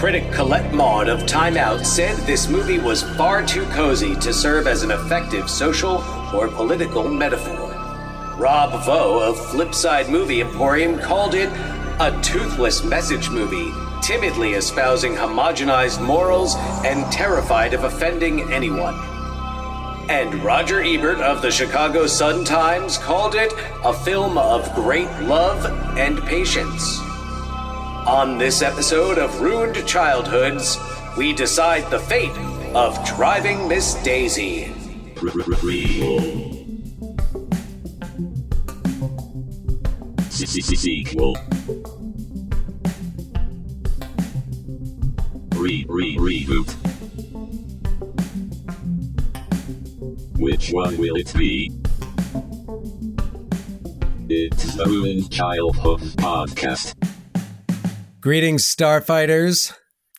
Critic Colette Maud of Time Out said this movie was far too cozy to serve as an effective social or political metaphor. Rob Vaux of Flipside Movie Emporium called it a toothless message movie, timidly espousing homogenized morals and terrified of offending anyone. And Roger Ebert of the Chicago Sun-Times called it a film of great love and patience. On this episode of Ruined Childhoods, we decide the fate of Driving Miss Daisy. Sequel. Re re reboot. Which one will it be? It's the Ruined Childhood podcast. Greetings, Starfighters.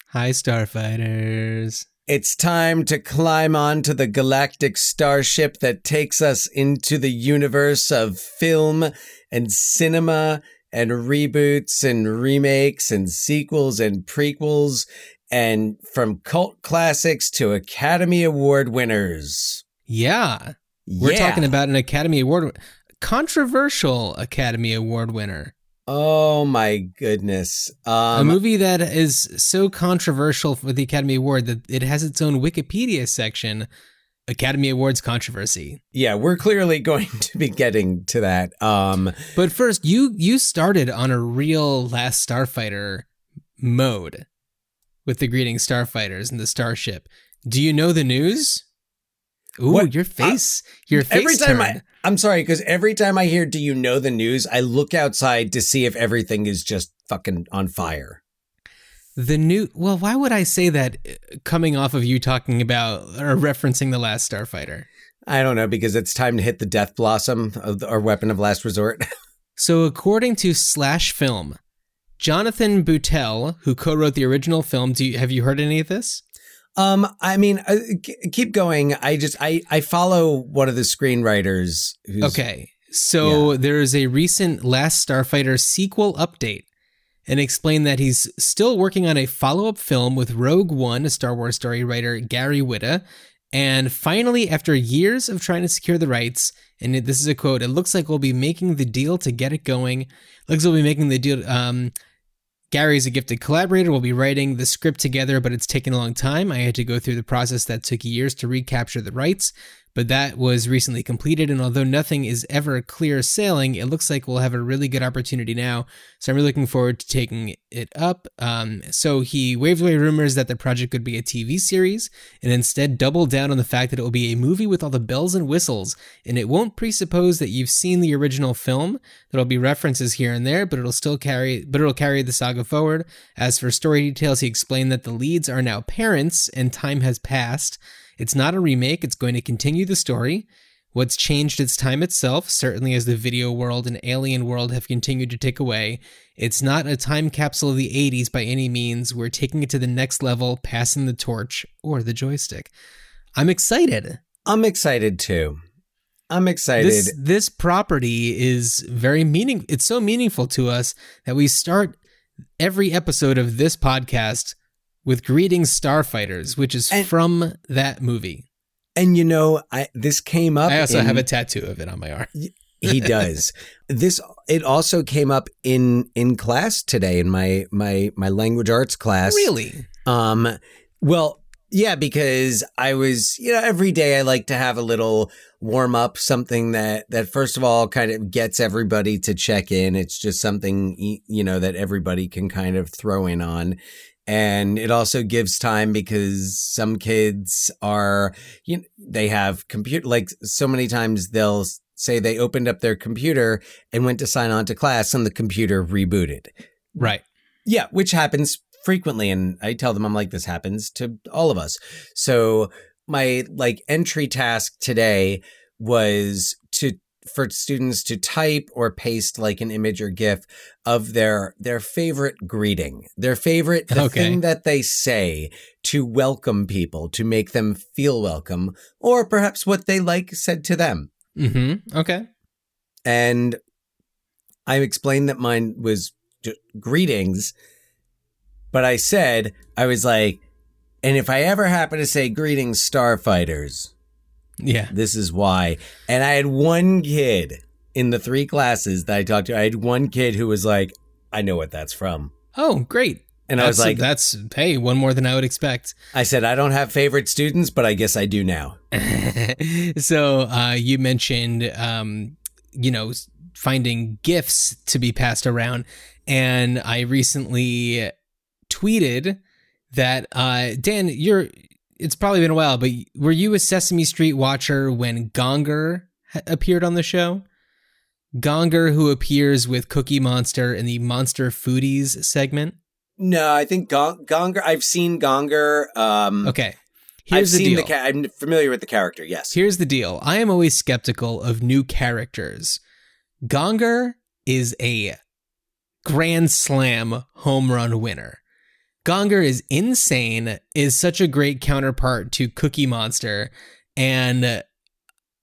Hi, Starfighters. It's time to climb onto the galactic starship that takes us into the universe of film and cinema and reboots and remakes and sequels and prequels and from cult classics to Academy Award winners. Yeah. We're Yeah. talking about an Academy Award, controversial Academy Award winner. Oh my goodness. Um, a movie that is so controversial for the Academy Award that it has its own Wikipedia section, Academy Awards controversy. yeah, we're clearly going to be getting to that. Um, But first, you you started on a real Last Starfighter mode with the greeting Starfighters and the starship. Do you know the news? Ooh, What? your face, your face every time turned. I, I'm sorry, because every time I hear "Do you know the news?" I look outside to see if everything is just fucking on fire. The new well, why would I say that uh, coming off of you talking about or referencing the last Starfighter? I don't know because it's time to hit the death blossom of the, our weapon of last resort. So according to Slash Film, Jonathan Betuel, who co-wrote the original film, do you, have you heard any of this? Um, I mean, uh, keep going. I just I I follow one of the screenwriters. Who's, Okay. So there is a recent Last Starfighter sequel update and explained that he's still working on a follow-up film with Rogue One, a Star Wars story writer Gary Whitta. And finally, after years of trying to secure the rights, and this is a quote, it looks like we'll be making the deal to get it going. Looks like we'll be making the deal. Um, Gary's a gifted collaborator. We'll be writing the script together, but it's taken a long time. I had to go through the process that took years to recapture the rights, but that was recently completed. And although nothing is ever clear sailing, it looks like we'll have a really good opportunity now. So I'm really looking forward to taking it up. Um, so he waved away rumors that the project could be a TV series and instead doubled down on the fact that it will be a movie with all the bells and whistles. And it won't presuppose that you've seen the original film. There'll be references here and there, but it'll still carry, but it'll carry the saga forward. As for story details, he explained that the leads are now parents and time has passed. It's not a remake, it's going to continue the story. What's changed its time itself, certainly as the video world and alien world have continued to tick away. It's not a time capsule of the 80s by any means. We're taking it to the next level, passing the torch or the joystick. I'm excited. I'm excited too. I'm excited. This this property is very meaning it's so meaningful to us that we start every episode of this podcast with greetings starfighters, which is And- from that movie. and you know, I this came up. I also in- have a tattoo of it on my arm. he does this it also came up in in class today in my my my language arts class Really? um well yeah because i was you know every day i like to have a little warm up something that that first of all kind of gets everybody to check in it's just something you know that everybody can kind of throw in on and it also gives time because some kids are you know, they have computer like so many times they'll say they opened up their computer and went to sign on to class and the computer rebooted Right. yeah, which happens frequently. And I tell them, I'm like, this happens to all of us. So my like entry task today was for students to type or paste like an image or GIF of their, their favorite greeting, their favorite, the Okay. thing that they say to welcome people, to make them feel welcome, or perhaps what they like said to them. Mm-hmm. Okay. And I explained that mine was greetings. but I said, I was like, and if I ever happen to say greetings, starfighters, Yeah. this is why. And I had one kid in the three classes that I talked to. I had one kid who was like, I know what that's from. Oh, great. And I was like, that's hey, one more than I would expect. I said, I don't have favorite students, but I guess I do now. so uh, you mentioned, um, you know, finding gifts to be passed around, and I recently tweeted that uh, Dan, you're. It's probably been a while, but were you a Sesame Street watcher when Gonger appeared on the show? Gonger, who appears with Cookie Monster in the Monster Foodies segment. No, I think Gong- Gonger, I've seen Gonger. Um, Okay, I've here's the seen deal. the ca- I'm familiar with the character, yes. Here's the deal. I am always skeptical of new characters. Gonger is a grand slam home run winner. Gonger is insane, is such a great counterpart to Cookie Monster, and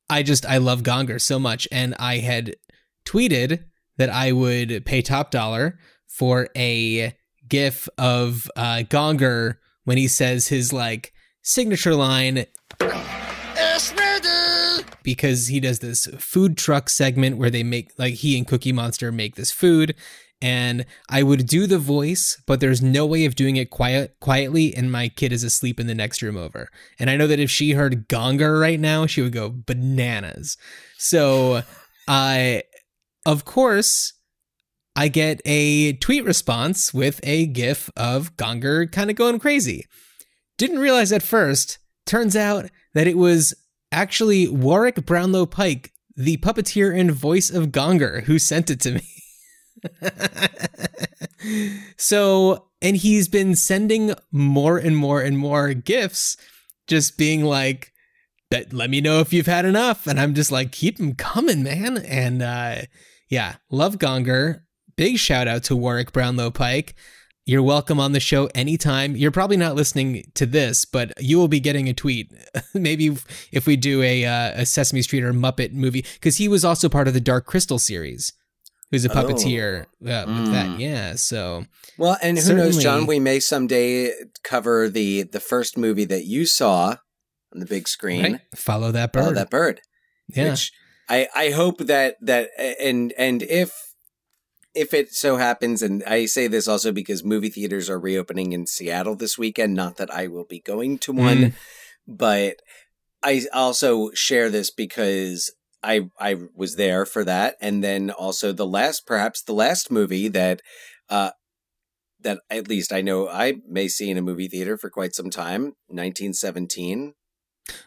I just I love Gonger so much. And I had tweeted that I would pay top dollar for a gif of uh, Gonger when he says his like signature line because he does this food truck segment where they make like he and Cookie Monster make this food and I would do the voice but there's no way of doing it quiet quietly and my kid is asleep in the next room over. And I know that if she heard Gonger right now she would go bananas. So I of course I get a tweet response with a gif of Gonger kind of going crazy. Didn't realize at first. Turns out that it was actually Warrick Brownlow Pike, the puppeteer and voice of Gonger, who sent it to me. so, and he's been sending more and more and more gifts, just being like, "That let me know if you've had enough." And I'm just like, "Keep them coming, man!" And uh, yeah, love Gonger. Big shout out to Warrick Brownlow Pike. You're welcome on the show anytime. You're probably not listening to this, but you will be getting a tweet. Maybe if we do a uh, a Sesame Street or Muppet movie, because he was also part of the Dark Crystal series. Who's a puppeteer uh, with that? Yeah. So Well, and who knows, John? We may someday cover the the first movie that you saw on the big screen. right, follow that bird. Follow that bird. yeah. Which I I hope that that and and if if it so happens, and I say this also because movie theaters are reopening in Seattle this weekend. Not that I will be going to one, Mm. but I also share this because I I was there for that, and then also the last, perhaps the last movie that uh that at least I know I may see in a movie theater for quite some time, 1917.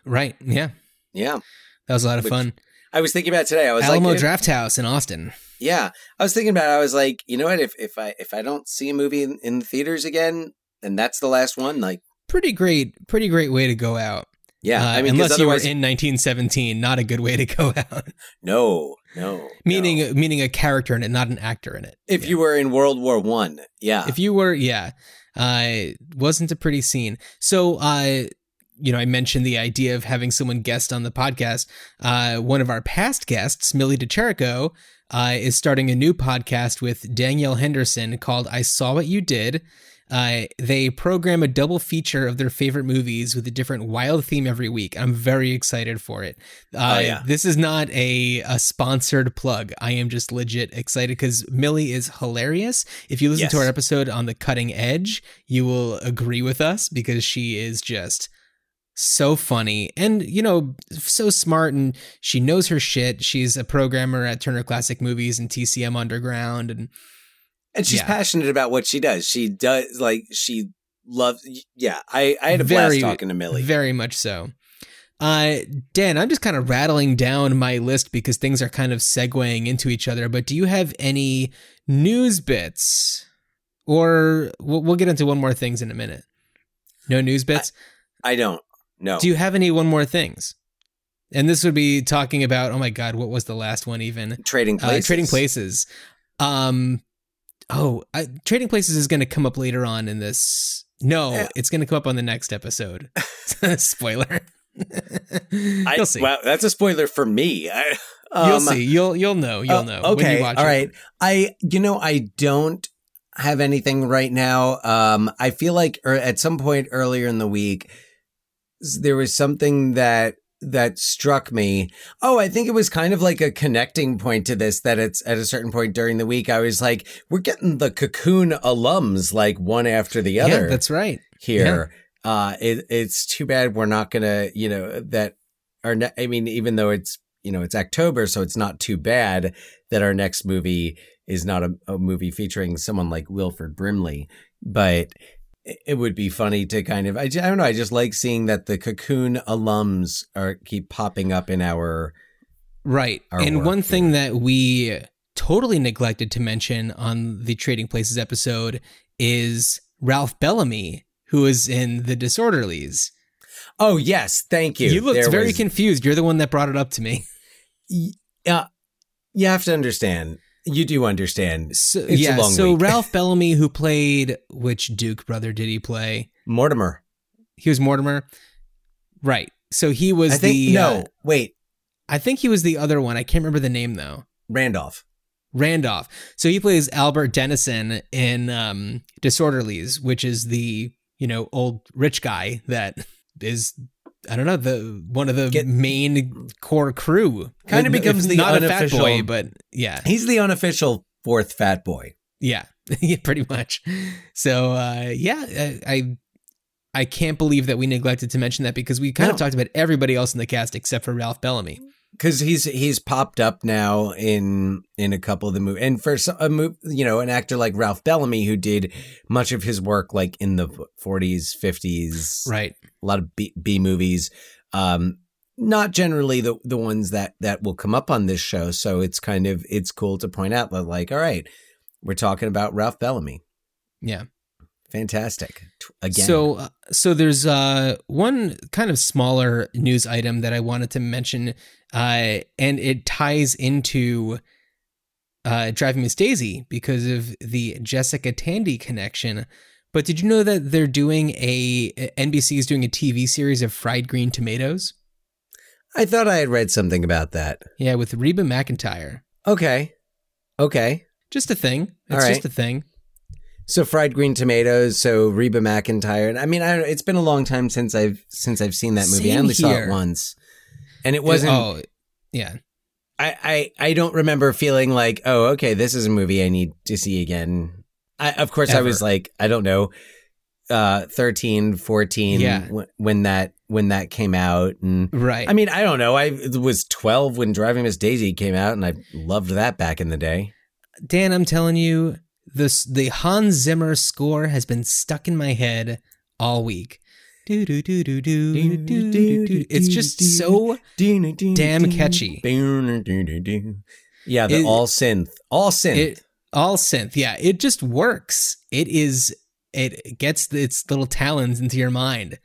right. Yeah. Yeah, That was a lot of Which- fun. I was thinking about today. I was Alamo like, Draft House in Austin. Yeah, I was thinking about. it. I was like, you know what? If if I if I don't see a movie in, in the theaters again, and that's the last one, like, Pretty great. Pretty great way to go out. Yeah. Uh, I mean, unless you were in 1917, not a good way to go out. no, no. meaning no. meaning a character in it, not an actor in it. if Yeah. you were in World War One, yeah, if you were, yeah, uh, wasn't a pretty scene. So, uh, you know, I mentioned the idea of having someone guest on the podcast. Uh, one of our past guests, Millie De Chirico, uh, is starting a new podcast with Danielle Henderson called "I Saw What You Did." Uh, they program a double feature of their favorite movies with a different wild theme every week. I'm very excited for it. Uh, Oh, yeah. This is not a, a sponsored plug. I am just legit excited because Millie is hilarious. If you listen to our episode on the cutting edge, you will agree with us because she is just so funny and you know so smart and she knows her shit she's a programmer at turner classic movies and tcm underground and and she's yeah. passionate about what she does. She does like she loves. Yeah, I I had a Very- blast talking to Millie. very much so uh dan i'm just kind of rattling down my list because things are kind of segueing into each other but do you have any news bits or we'll, we'll get into one more things in a minute no news bits I don't. No. Do you have any one more things? And this would be talking about, oh my God, what was the last one even? trading Uh, places? trading places. Um, oh, I, trading places is going to come up later on in this. No, Yeah. it's going to come up on the next episode. Spoiler. I, You'll see. Well, that's a spoiler for me. I, you'll um, see. You'll you'll know. You'll Oh, know. Okay. When you watch all it. right. I, you know, I don't, have anything right now. Um, I feel like er, at some point earlier in the week, there was something that that struck me. Oh, I think it was kind of like a connecting point to this. That it's at a certain point during the week, I was like, we're getting the cocoon alums like one after the other Yeah, that's right. here. Uh, it, it's too bad we're not gonna, you know, that our, ne- I mean, even though it's, you know, it's October, so it's not too bad that our next movie is not a, a movie featuring someone like Wilford Brimley, but it would be funny to kind of, I, I don't know, I just like seeing that the Cocoon alums are keep popping up in our, Right. our and one thing that we totally neglected to mention on the Trading Places episode is Ralph Bellamy, who is in The Disorderlies. oh yes, thank you. You looked There very was- confused. You're the one that brought it up to me. Yeah, uh, you have to understand. You do understand. So, It's a yeah. so week. Ralph Bellamy, who played which Duke brother did he play? Mortimer. He was Mortimer. Right. So he was I think, the no, uh, wait, I think he was the other one. I can't remember the name though. Randolph. Randolph. So he plays Albert Dennison in um, Disorderlies, which is the you know old rich guy that is I don't know the one of the Get- main core crew. Kinda becomes the not a fat unofficial- boy, but yeah, He's the unofficial fourth fat boy. yeah, yeah, pretty much. So uh, yeah, I, I I can't believe that we neglected to mention that because we kind of talked about everybody else in the cast except for Ralph Bellamy. Because he's he's popped up now in in a couple of the movies, and for some, a move, you know, an actor like Ralph Bellamy who did much of his work like in the 40s, 50s, Right. a lot of B, B movies. Um, not generally the the ones that that will come up on this show, so it's kind of it's cool to point out that like, all right, we're talking about Ralph Bellamy, Yeah. fantastic again. So, uh, so there's uh, one kind of smaller news item that I wanted to mention, uh, and it ties into uh, Driving Miss Daisy because of the Jessica Tandy connection. But did you know that they're doing a NBC is doing a TV series of fried green tomatoes? I thought I had read something about that. Yeah, with Reba McEntire. Okay, okay. Just a thing. It's All right. just a thing. So fried green tomatoes. So Reba McEntire. And I mean, I don't, it's been a long time since I've since I've seen that movie. I Same only saw it once, and it wasn't. Oh, yeah. I, I I don't remember feeling like, oh, okay, this is a movie I need to see again. I, of course, I was like, I don't know, uh, 13, 14, Yeah. when, when that when that came out, and Right. I mean, I don't know. I was twelve when Driving Miss Daisy came out, and I loved that back in the day. Dan, I'm telling you, this the Hans Zimmer score has been stuck in my head all week. It's just so damn catchy. Yeah, the It- all synth, all synth. It all synth. Yeah, it just works. It is. It gets its little talons into your mind.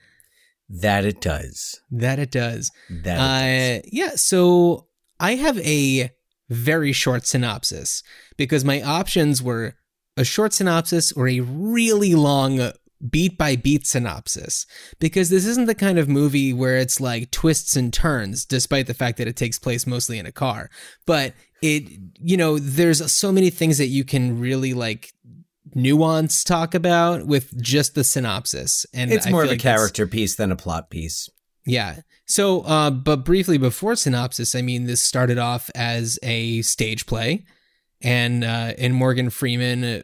that it does. That it does. That it Uh, yeah. So I have a very short synopsis because my options were a short synopsis or a really long beat by beat synopsis. Because this isn't the kind of movie where it's like twists and turns, despite the fact that it takes place mostly in a car. But it, you know, there's so many things that you can really like nuance talk about with just the synopsis and it's I more of a like character piece than a plot piece. yeah. So, uh, but briefly before synopsis, I mean, this started off as a stage play, and uh, and Morgan Freeman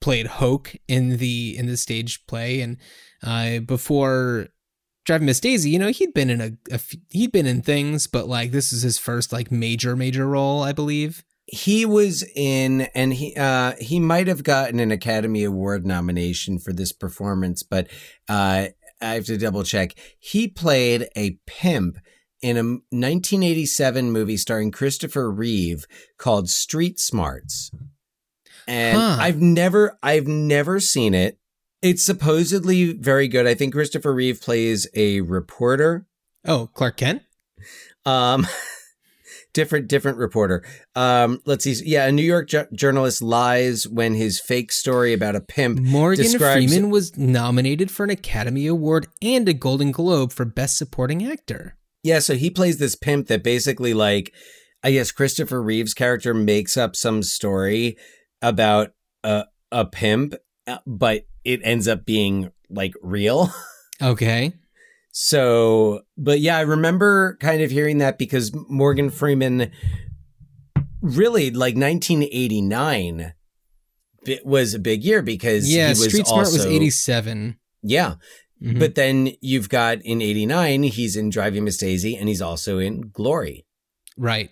played Hoke in the in the stage play, and uh, before Driving Miss Daisy, you know, he'd been in a, he'd been in things, but like this is his first like major major role, I believe. He was in, and he uh, he might have gotten an Academy Award nomination for this performance, but uh, I have to double check. He played a pimp in a 1987 movie starring Christopher Reeve called Street Smarts, and Huh. I've never I've never seen it. It's supposedly very good. I think Christopher Reeve plays a reporter. Oh, Clark Kent. Um, different, different reporter. Um, let's see. Yeah, a New York ju- journalist lies when his fake story about a pimp. Morgan describes- Freeman was nominated for an Academy Award and a Golden Globe for Best Supporting Actor. Yeah, so he plays this pimp that basically, like, I guess Christopher Reeve's character makes up some story about a a pimp, uh, but it ends up being like real. Okay. So, but yeah, I remember kind of hearing that because Morgan Freeman really like 1989 was a big year because Yeah, he was Street Smart was 87. Yeah. Mhm. But then you've got in 89 he's in Driving Miss Daisy and he's also in Glory, right.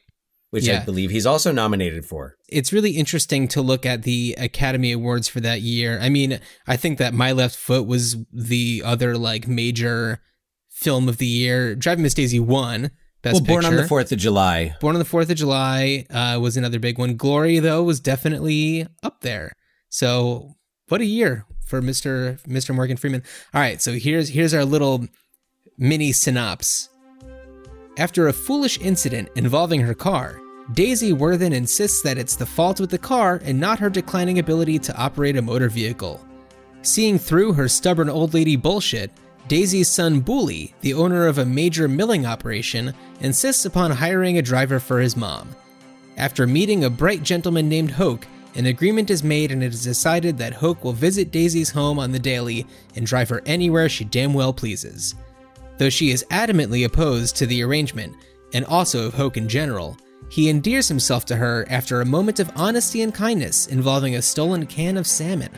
Which I believe he's also nominated for. It's really interesting to look at the Academy Awards for that year. I mean, I think that My Left Foot was the other like major film of the year. Driving Miss Daisy won Best well, Born on the 4th of July. Born on the Fourth of July uh, was another big one. Glory, though, was definitely up there. So, what a year for Mister Mister Morgan Freeman. All right, so here's here's our little mini synopsis. After a foolish incident involving her car, Daisy Werthan insists that it's the fault with the car and not her declining ability to operate a motor vehicle. Seeing through her stubborn old lady bullshit, Daisy's son Boolie, the owner of a major milling operation, insists upon hiring a driver for his mom. After meeting a bright gentleman named Hoke, an agreement is made and it is decided that Hoke will visit Daisy's home on the daily and drive her anywhere she damn well pleases. Though she is adamantly opposed to the arrangement, and also of Hoke in general, he endears himself to her after a moment of honesty and kindness involving a stolen can of salmon.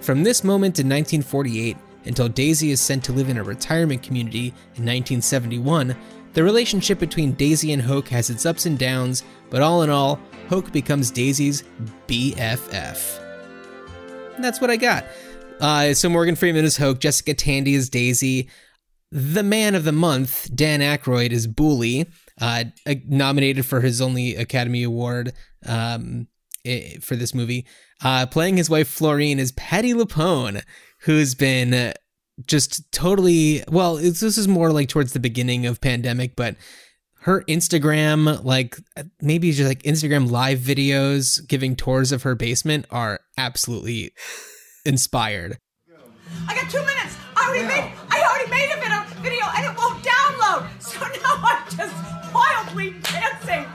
From this moment in 1948 until Daisy is sent to live in a retirement community in 1971, the relationship between Daisy and Hoke has its ups and downs, but all in all, Hoke becomes Daisy's BFF. And that's what I got. Uh, so Morgan Freeman is Hoke, Jessica Tandy is Daisy. The man of the month, Dan Aykroyd, is Boolie, uh, nominated for his only Academy Award um, for this movie. Uh, playing his wife Florine is Patti LuPone, who's been uh, just totally well. It's, this is more like towards the beginning of pandemic, but her Instagram, like maybe just like Instagram live videos giving tours of her basement, are absolutely inspired. I got two minutes. I already made. I made a video, and it won't download. So now I'm just wildly dancing.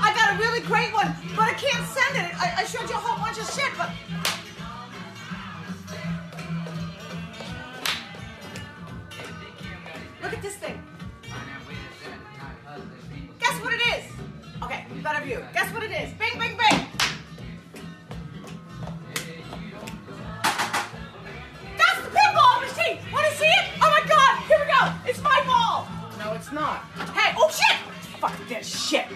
I got a really great one, but I can't send it. I, I showed you a whole bunch of shit, but. Look at this thing. Guess what it is? Okay, better view. Guess what it is? Bing, bing, bing. The machine. Want to see it? Oh my God! Here we go. It's my ball. No, it's not. Hey, oh shit! Fuck this shit.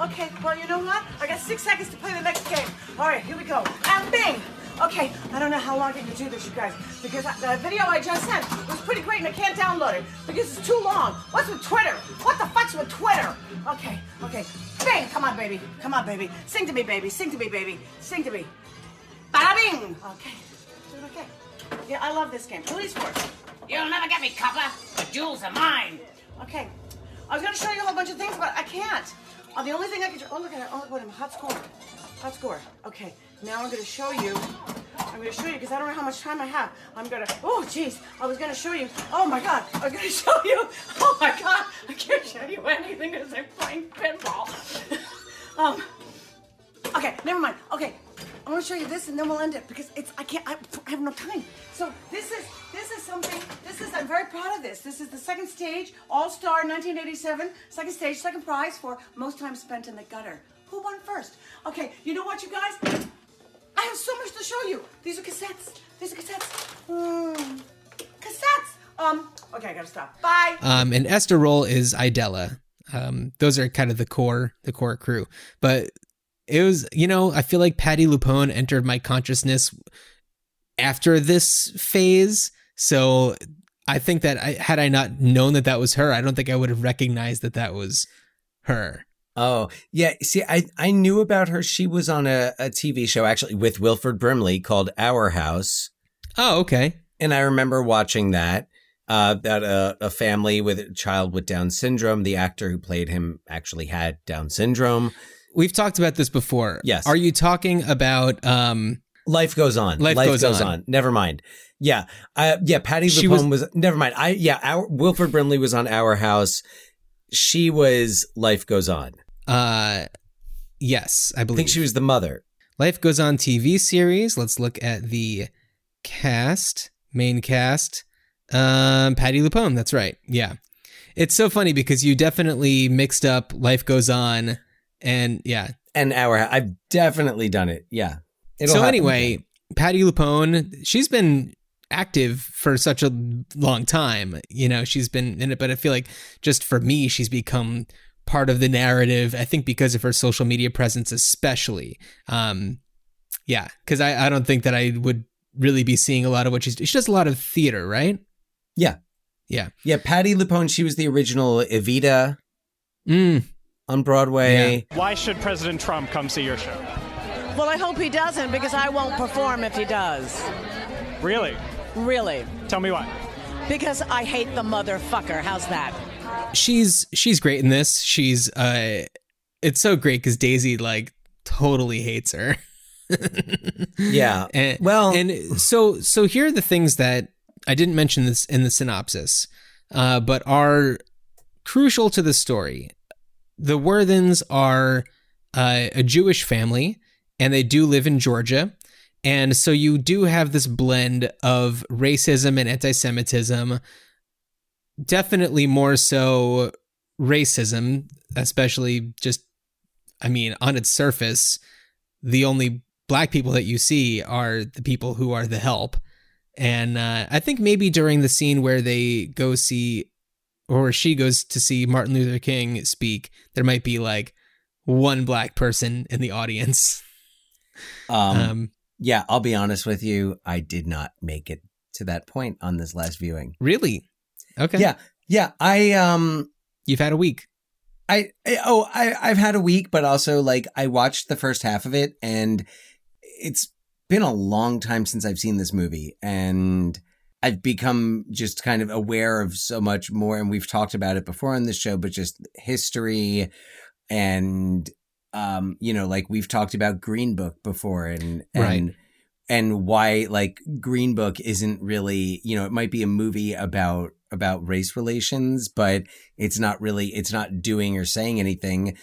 Okay, well, you know what? I got six seconds to play the next game. All right, here we go. And bing! Okay, I don't know how long I can do this, you guys, because the video I just sent was pretty great and I can't download it because it's too long. What's with Twitter? What the fuck's with Twitter? Okay, okay. Bing! Come on, baby. Come on, baby. Sing to me, baby. Sing to me, baby. Sing to me. Bada bing! Okay. Doing okay. Yeah, I love this game. Police force. You'll never get me, copper. The jewels are mine. Okay. I was gonna show you a whole bunch of things, but I can't. Uh, the only thing I can. Oh, look at it. Oh, look at him. Hot score. Hot score. Okay. Now I'm gonna show you. I'm gonna show you because I don't know how much time I have. I'm gonna. Oh, jeez. I was gonna show you. Oh my God. I'm gonna show you. Oh my God. I can't show you anything because I'm playing pinball. um. Okay. Never mind. Okay. I want to show you this, and then we'll end it because it's. I can't. I, I have no time. So this is. This is something. This is. I'm very proud of this. This is the second stage, All Star 1987 second stage, second prize for most time spent in the gutter. Who won first? Okay. You know what, you guys? I have so much to show you. These are cassettes. These are cassettes. Hmm. Cassettes. Um. Okay, I gotta stop. Bye. Um, and Esther Rolle is Idella. Um, those are kind of the core, the core crew. But it was, you know, I feel like Patti LuPone entered my consciousness after this phase. So I think that I, had I not known that that was her, I don't think I would have recognized that that was her. Oh, yeah. See, I, I knew about her. She was on a, a TV show actually with Wilford Brimley called Our House. Oh, okay. And I remember watching that uh, about a, a family with a child with Down syndrome. The actor who played him actually had Down syndrome. We've talked about this before. Yes. Are you talking about um Life goes on. Life Goes On. Never mind. Yeah. Uh, yeah. Patti She LuPone was, never mind. I, yeah. Our, Wilford Brimley was on Our House. she was Life Goes On. Uh, yes, I I believe. think she was the mother. Life Goes On TV series. Let's look at the cast, main cast. Um, Patti LuPone. That's right. Yeah, it's so funny because you definitely mixed up Life Goes On, and yeah. And our, I've definitely done it. Yeah. It'll so anyway, again. Patti LuPone, she's been active for such a long time. You know, she's been in it, but I feel like just for me, she's become part of the narrative. I think because of her social media presence, especially. Um, yeah, because I, I don't think that I would really be seeing a lot of what she's. She does a lot of theater, right? Yeah. Yeah. Yeah. Patti LuPone, she was the original Evita Mm, on Broadway. Why should President Trump come see your show? Well, I hope he doesn't because I won't perform if he does. Really? Really. Tell me why. Because I hate the motherfucker. How's that? she's she's great in this. She's uh, it's so great because Daisy like totally hates her. Yeah. And, Well- and so so here are the things that I didn't mention this in the synopsis, uh, but are crucial to the story. The Werthans are uh, a Jewish family, and they do live in Georgia. And so you do have this blend of racism and anti-Semitism. Definitely more so racism, especially just, I mean, on its surface, the only black people that you see are the people who are the help. And uh, I think maybe during the scene where they go see, or she goes to see Martin Luther King speak, there might be like one black person in the audience. Um, Um, yeah. I'll be honest with you. I did not make it to that point on this last viewing. really? Okay. Yeah. Yeah. I, um, You've had a week. I, I oh I I've had a week, but also like I watched the first half of it, and it's been a long time since I've seen this movie, and I've become just kind of aware of so much more, and we've talked about it before on this show, but just history and um you know like we've talked about Green Book before, and and. Right. And why, like, Green Book isn't really, you know, it might be a movie about about race relations, but it's not really it's not doing or saying anything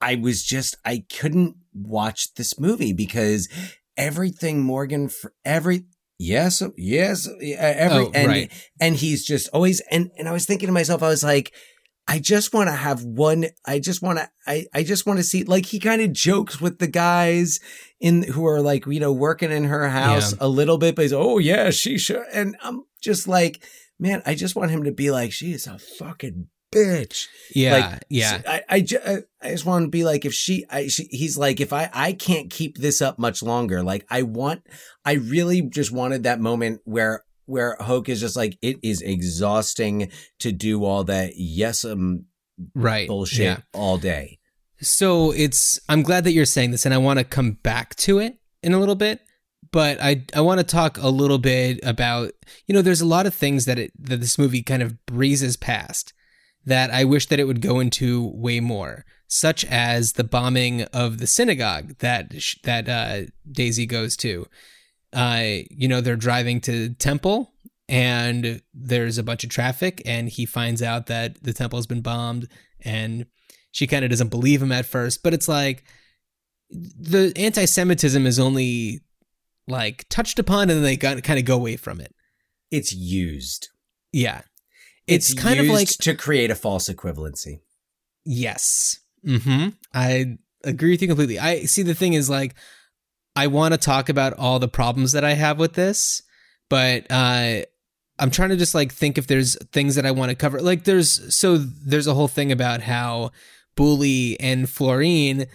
i was just i couldn't watch this movie because everything morgan for every yes yes every Oh, and right. and he's just always and and i was thinking to myself i was like I just want to have one. I just want to. I, I just want to see. Like he kind of jokes with the guys in who are like you know working in her house Yeah. a little bit, but he's oh yeah she should. And I'm just like man, I just want him to be like she is a fucking bitch. Yeah. Like, yeah. I, I, ju- I- just want to be like, if she, I, she, he's like, if I, I can't keep this up much longer. Like, I want, I really just wanted that moment where, where Hoke is just like, it is exhausting to do all that yes, um, right. bullshit Yeah. all day. So it's I'm glad that you're saying this and I want to come back to it in a little bit, but I I want to talk a little bit about you know there's a lot of things that it that this movie kind of breezes past that I wish that it would go into way more, such as the bombing of the synagogue that that uh, Daisy goes to. Uh, you know, they're driving to temple and there's a bunch of traffic and he finds out that the temple has been bombed and she kind of doesn't believe him at first, but it's like the anti-Semitism is only like touched upon and then they got kind of go away from it. It's used. Yeah. It's, kind of like to create a false equivalency. Yes. Mm-hmm. I agree with you completely. I see the thing is like I want to talk about all the problems that I have with this, but uh I'm trying to just like think if there's things that I want to cover. Like there's so there's a whole thing about how Bully and Florine,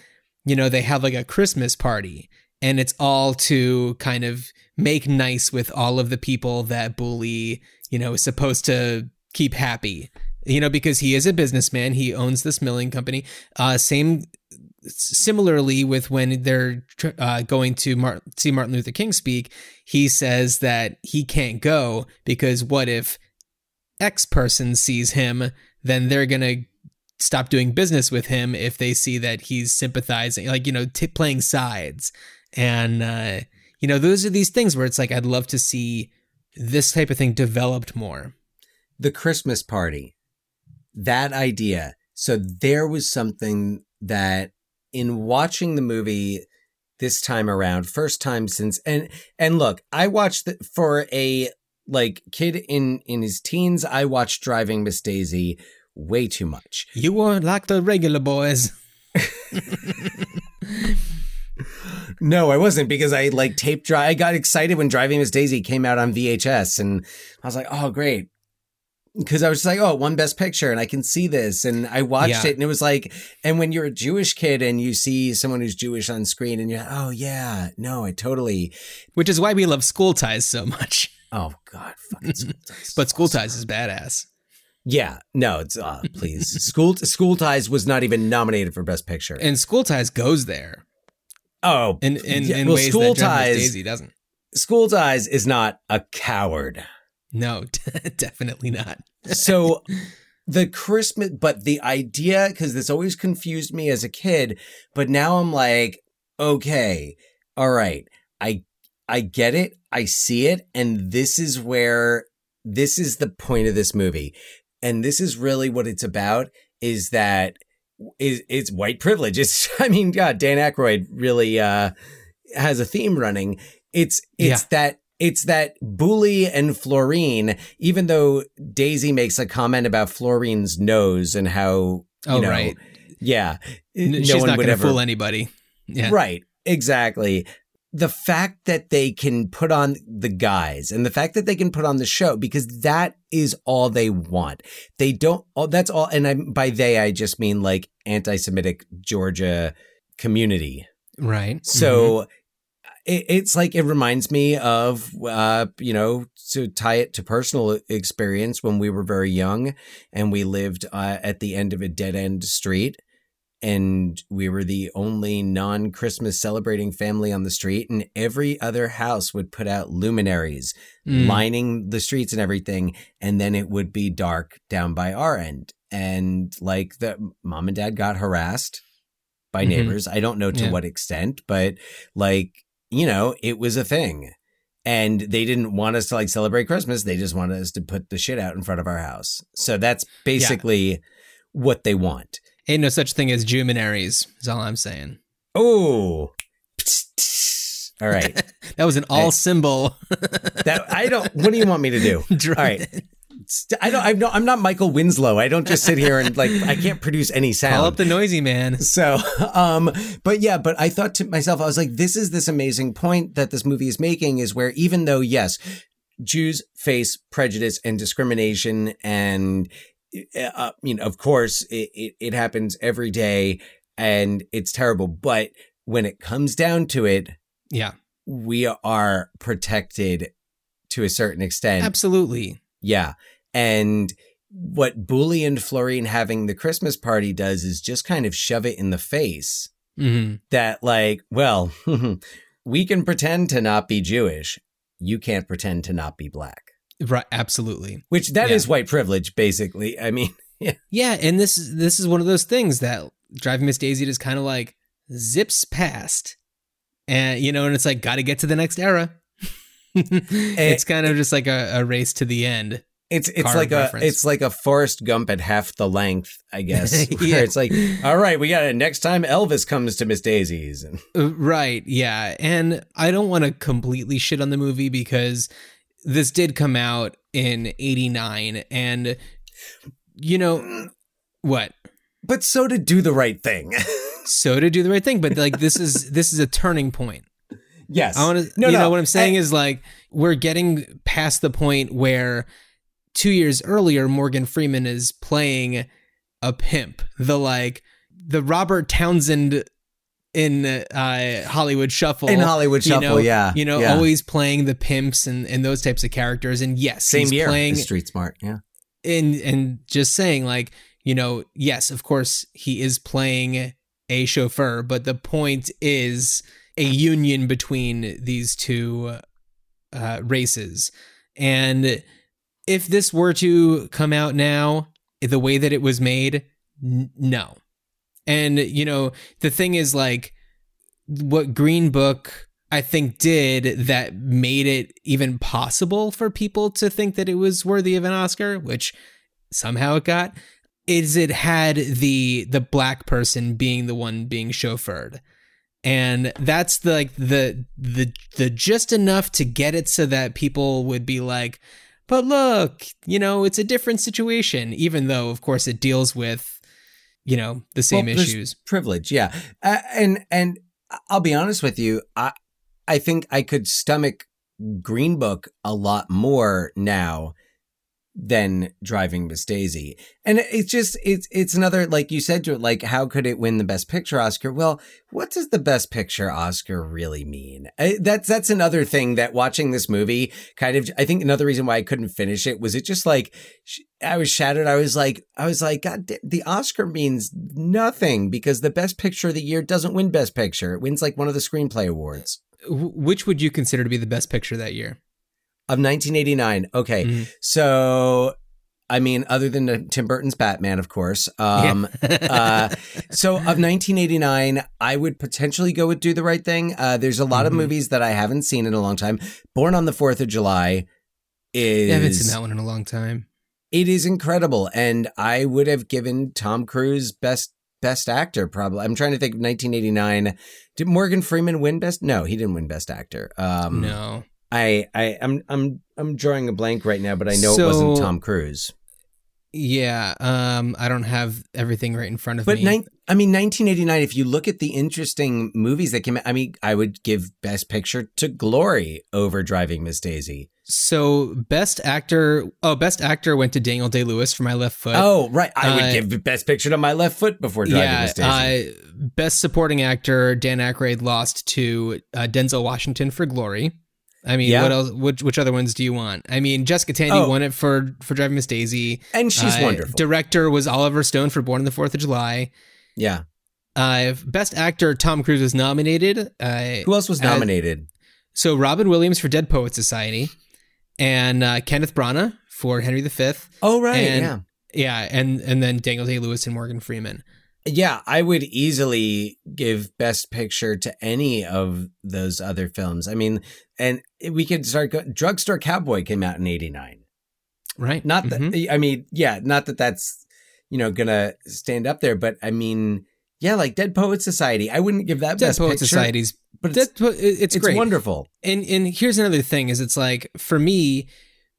you know, they have like a Christmas party and it's all to kind of make nice with all of the people that Bully, you know, is supposed to keep happy you know because he is a businessman. He owns this milling company. Uh same similarly with when they're uh, going to Mar- see martin luther king speak he says that he can't go because what if x person sees him then they're gonna stop doing business with him if they see that he's sympathizing like you know t- playing sides. And uh you know those are these things where it's like i'd love to see this type of thing developed more The Christmas party, that idea So there was something that in watching the movie this time around, first time since and and look, I watched the, for a like kid in in his teens, I watched Driving Miss Daisy way too much. You weren't like the regular boys. No, I wasn't because I like tape drive. I got excited when Driving Miss Daisy came out on VHS, and I was like, "Oh, great!" Because I was just like, "Oh, one Best Picture," and I can see this, and I watched Yeah. it, and it was like, and when you're a Jewish kid and you see someone who's Jewish on screen, and you're, like, "Oh yeah, no, I totally." Which is why we love School Ties so much. Oh God, fucking school ties. But School Ties is badass. yeah, no, it's uh, please. School School Ties was not even nominated for Best Picture. And School Ties goes there oh, in in, yeah, in well, ways School that Ties. Daisy doesn't. School Ties is not a coward. No, definitely not. so the Christmas, but the idea, because this always confused me as a kid, but now I'm like, okay, all right, I, I get it, I see it, and this is where, this is the point of this movie, and this is really what it's about, is that is it's white privilege. It's, I mean, God, Dan Aykroyd really uh has a theme running. It's it's Yeah. that it's that Bully and Florine, even though Daisy makes a comment about Florine's nose and how you Oh, know, right. yeah, no She's one not would going to fool anybody. Yeah. Right. Exactly. The fact that they can put on the guys and the fact that they can put on the show because that is all they want. They don't, oh, that's all. And I, by they, I just mean like anti Semitic Georgia community. Right. Mm-hmm. It, it's like, it reminds me of, uh, you know, to tie it to personal experience when we were very young and we lived uh, at the end of a dead end street and we were the only non Christmas celebrating family on the street, and every other house would put out luminaries Mm. lining the streets and everything, and then it would be dark down by our end. And like the mom and dad got harassed by Mhm. neighbors. I don't know to Yeah. what extent, but like, you know, it was a thing. And they didn't want us to like celebrate Christmas. They just wanted us to put the shit out in front of our house. So that's basically what they want. Ain't no such thing as Juminaries, is all I'm saying. Oh. All right. That was an all Hey. symbol. That I don't what do you want me to do? All right. St- I don't I'm not I'm not Michael Winslow. I don't just sit here and like I can't produce any sound. Call up the noisy man. So, um but yeah, but I thought to myself I was like this is this amazing point that this movie is making is where even though yes, Jews face prejudice and discrimination and uh, you know, of course it, it, it happens every day and it's terrible, but when it comes down to it, Yeah, we are protected to a certain extent. absolutely. Yeah. And what Bully and Florine having the Christmas party does is just kind of shove it in the face hmm that, like, well, we can pretend to not be Jewish. You can't pretend to not be black. Right, absolutely. Which that is Yeah. white privilege, basically. I mean, Yeah, Yeah. and this is this is one of those things that driving Miss Daisy just kind of like zips past, and you know, and it's like got to get to the next era. it's kind of just like a, a race to the end. It's it's like reference. a it's like a Forrest Gump at half the length, I guess. Yeah. It's like, all right, we got it. Next time Elvis comes to Miss Daisy's. And Uh, Right, yeah. And I don't want to completely shit on the movie because this did come out in 89 and you know what? but so to do the right thing. So to do the right thing, but like this is this is a turning point. yes. I want to No, you no. know what I'm saying I- is like we're getting past the point where 2 years earlier Morgan Freeman is playing a pimp. The like the Robert Townsend in uh, Hollywood Shuffle. In Hollywood you Shuffle, know, yeah, You know, yeah. always playing the pimps and, and those types of characters. And yes, Same he's year. playing Street Smart. Yeah. and and just saying like, you know, yes, of course he is playing a chauffeur, but the point is a union between these two uh, races. And if this were to come out now, the way that it was made, n- no. And you know, the thing is like what Green Book I think did that made it even possible for people to think that it was worthy of an Oscar, which somehow it got. is it had the the black person being the one being chauffeured and that's the, like the the the just enough to get it so that people would be like but look you know it's a different situation even though of course it deals with you know the same Well, issues. privilege yeah. Uh, and and i'll be honest with you i i think i could stomach green book a lot more now than driving miss daisy. And it's just it's it's another like you said to it like how could it win the best picture oscar? Well what does the best picture oscar really mean? I, that's that's another thing that watching this movie kind of i think another reason why i couldn't finish it was it just like i was shattered. I was like i was like god the oscar means nothing because the best picture of the year doesn't win best picture. It wins like one of the screenplay awards. Which would you consider to be the best picture that year of 1989 okay Mhm. so I mean, other than Tim Burton's Batman, of course. Um, uh, so of 1989, I would potentially go with Do the Right Thing. Uh, there's a lot of Mhm. movies that I haven't seen in a long time. Born on the Fourth of July is I haven't seen that one in a long time it is incredible, and I would have given Tom Cruise best best actor. Probably, I'm trying to think. of 1989, did Morgan Freeman win best? No, he didn't win best actor. Um, no I, I, I'm, I'm, I'm drawing a blank right now, but I know So- it wasn't Tom Cruise. yeah um i don't have everything right in front of me. But me nine, I mean, 1989. If you look at the interesting movies that came out, I mean, I would give Best Picture to Glory over Driving Miss Daisy. So best actor, oh, best actor went to Daniel Day Lewis for My Left Foot. oh, right. I uh, would give Best Picture to My Left Foot before Driving yeah. Miss Daisy. Uh, best supporting actor Dan Aykroyd lost to uh, Denzel Washington for Glory. I mean, Yeah. what else? Which which other ones do you want? I mean, Jessica Tandy Oh. won it for for Driving Miss Daisy. and she's Uh, wonderful. Director was Oliver Stone for Born on the Fourth of July. yeah. Uh, best actor Tom Cruise was nominated. Uh, Who else was nominated? so Robin Williams for Dead Poet Society, and uh, Kenneth Branagh for Henry V. oh, right. and- yeah. Yeah, and and then Daniel Day Lewis and Morgan Freeman. Yeah, I would easily give Best Picture to any of those other films. I mean, and we could start. Go- Drugstore Cowboy came out in '89. Right. Not that Mhm. I mean, yeah, not that that's you know gonna stand up there, but I mean, yeah, like Dead Poet Society. I wouldn't give that Dead Best Poet Picture, Society's but it's, Po- it's, it's, great. wonderful. And and here's another thing: is it's like for me,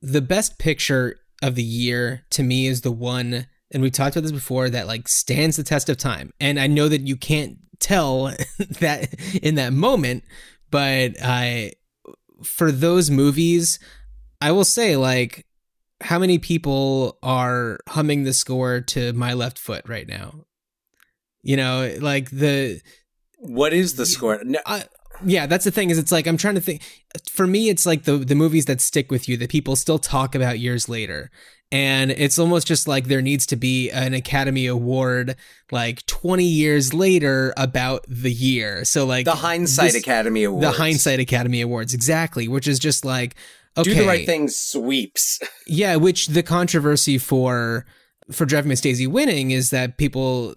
the best picture of the year to me is the one, and we talked about this before, that like stands the test of time. And I know that you can't tell that in that moment, but I, for those movies, I will say like. How many people are humming the score to My Left Foot right now? You know, like the What is the score? No, I, yeah, that's the thing is it's like I'm trying to think for me it's like the the movies that stick with you that people still talk about years later. And it's almost just like there needs to be an Academy Award like 20 years later about the year. So like the Hindsight this- Academy Awards. the Hindsight Academy Awards exactly, which is just like okay. Do the right thing sweeps. Yeah, which the controversy for for Driving Miss Daisy winning is that people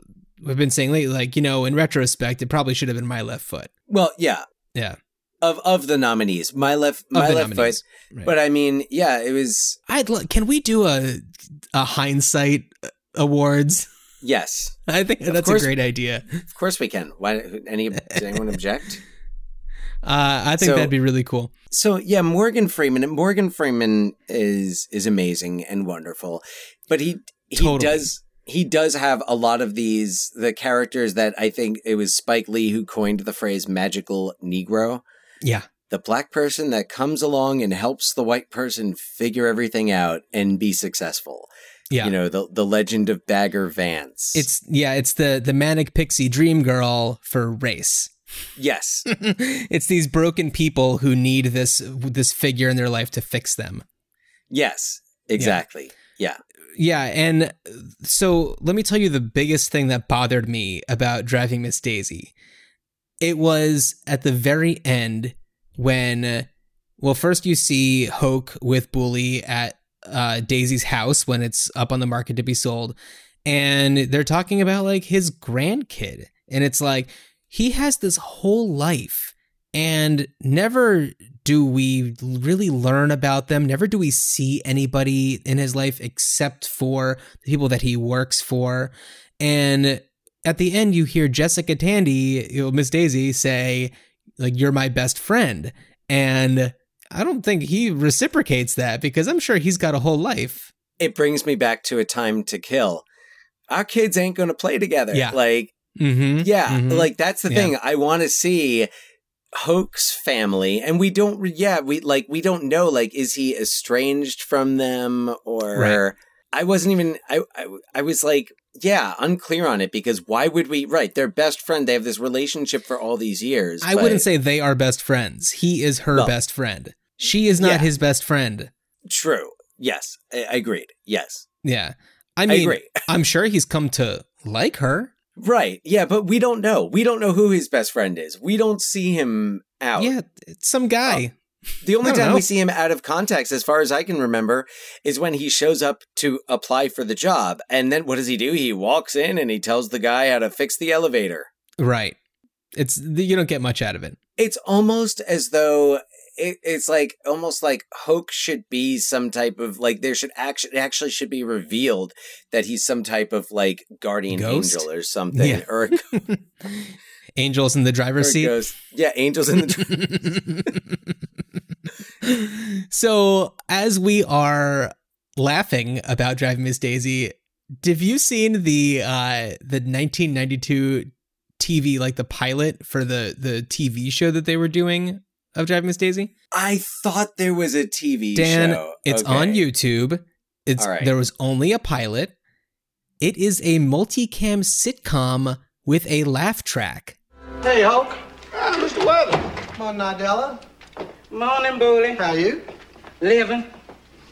have been saying lately, like, you know, in retrospect, it probably should have been my left foot. Well, yeah, Yeah. Of of the nominees, my left, my left nominees. foot. Right. But I mean, yeah, it was I'd lo- can we do a a hindsight awards? yes. I think that's a great idea. Of course we can. Why? Any? Does anyone object? Uh, I think So- that'd be really cool. So yeah, Morgan Freeman. Morgan Freeman is is amazing and wonderful, but he he Totally. does he does have a lot of these the characters that I think it was Spike Lee who coined the phrase "magical Negro." Yeah. The black person that comes along and helps the white person figure everything out and be successful. Yeah. You know the the legend of Bagger Vance. It's yeah, it's the the manic pixie dream girl for race. yes, it's these broken people who need this this figure in their life to fix them. yes, exactly. Yeah. Yeah, and so let me tell you the biggest thing that bothered me about driving Miss Daisy. It was at the very end when, well, first you see Hoke with Boolie at uh, Daisy's house when it's up on the market to be sold, and they're talking about like his grandkid, and it's like he has this whole life and never do we really learn about them. Never do we see anybody in his life except for the people that he works for. And at the end, you hear Jessica Tandy, you know, Miss Daisy, say, like, you're my best friend. And I don't think he reciprocates that because I'm sure he's got a whole life. It brings me back to a time to kill. Our kids ain't going to play together. Yeah. Like, Mm-hmm. yeah, Mhm. like that's the Yeah. thing. I want to see Hoke's family, and we don't. Yeah, we like we don't know. Like, is he estranged from them, or Right. I wasn't even. I, I I was like, yeah, unclear on it because why would we? Right, they're best friend. They have this relationship for all these years. I but- wouldn't say they are best friends. He is her Well, best friend. She is not yeah. his best friend. true. Yes, I, I agreed. Yes, Yeah. I I, mean, agree. I'm sure he's come to like her. Right. Yeah, but we don't know. We don't know who his best friend is. We don't see him out. Yeah, it's some guy. Oh. The only time know. we see him out of context, as far as I can remember, is when he shows up to apply for the job. And then what does he do? He walks in and he tells the guy how to fix the elevator. Right. It's you don't get much out of it. It's almost as though it, it's like almost like Hoke should be some type of like there should actually actually should be revealed that he's some type of like guardian Ghost? angel or something Yeah. or, Angels in the driver's seat. ghost. Yeah, angels in the so as we are laughing about driving miss daisy have you seen the uh the 1992 tv like the pilot for the the tv show that they were doing of driving miss daisy I thought there was a TV dan show. it's Okay. on youtube it's All right. there was only a pilot it is a multicam sitcom with a laugh track Hey, Hoke. Ah, Mr. Werthan. Come on, Nadella. Morning, Boolie. How you? Living.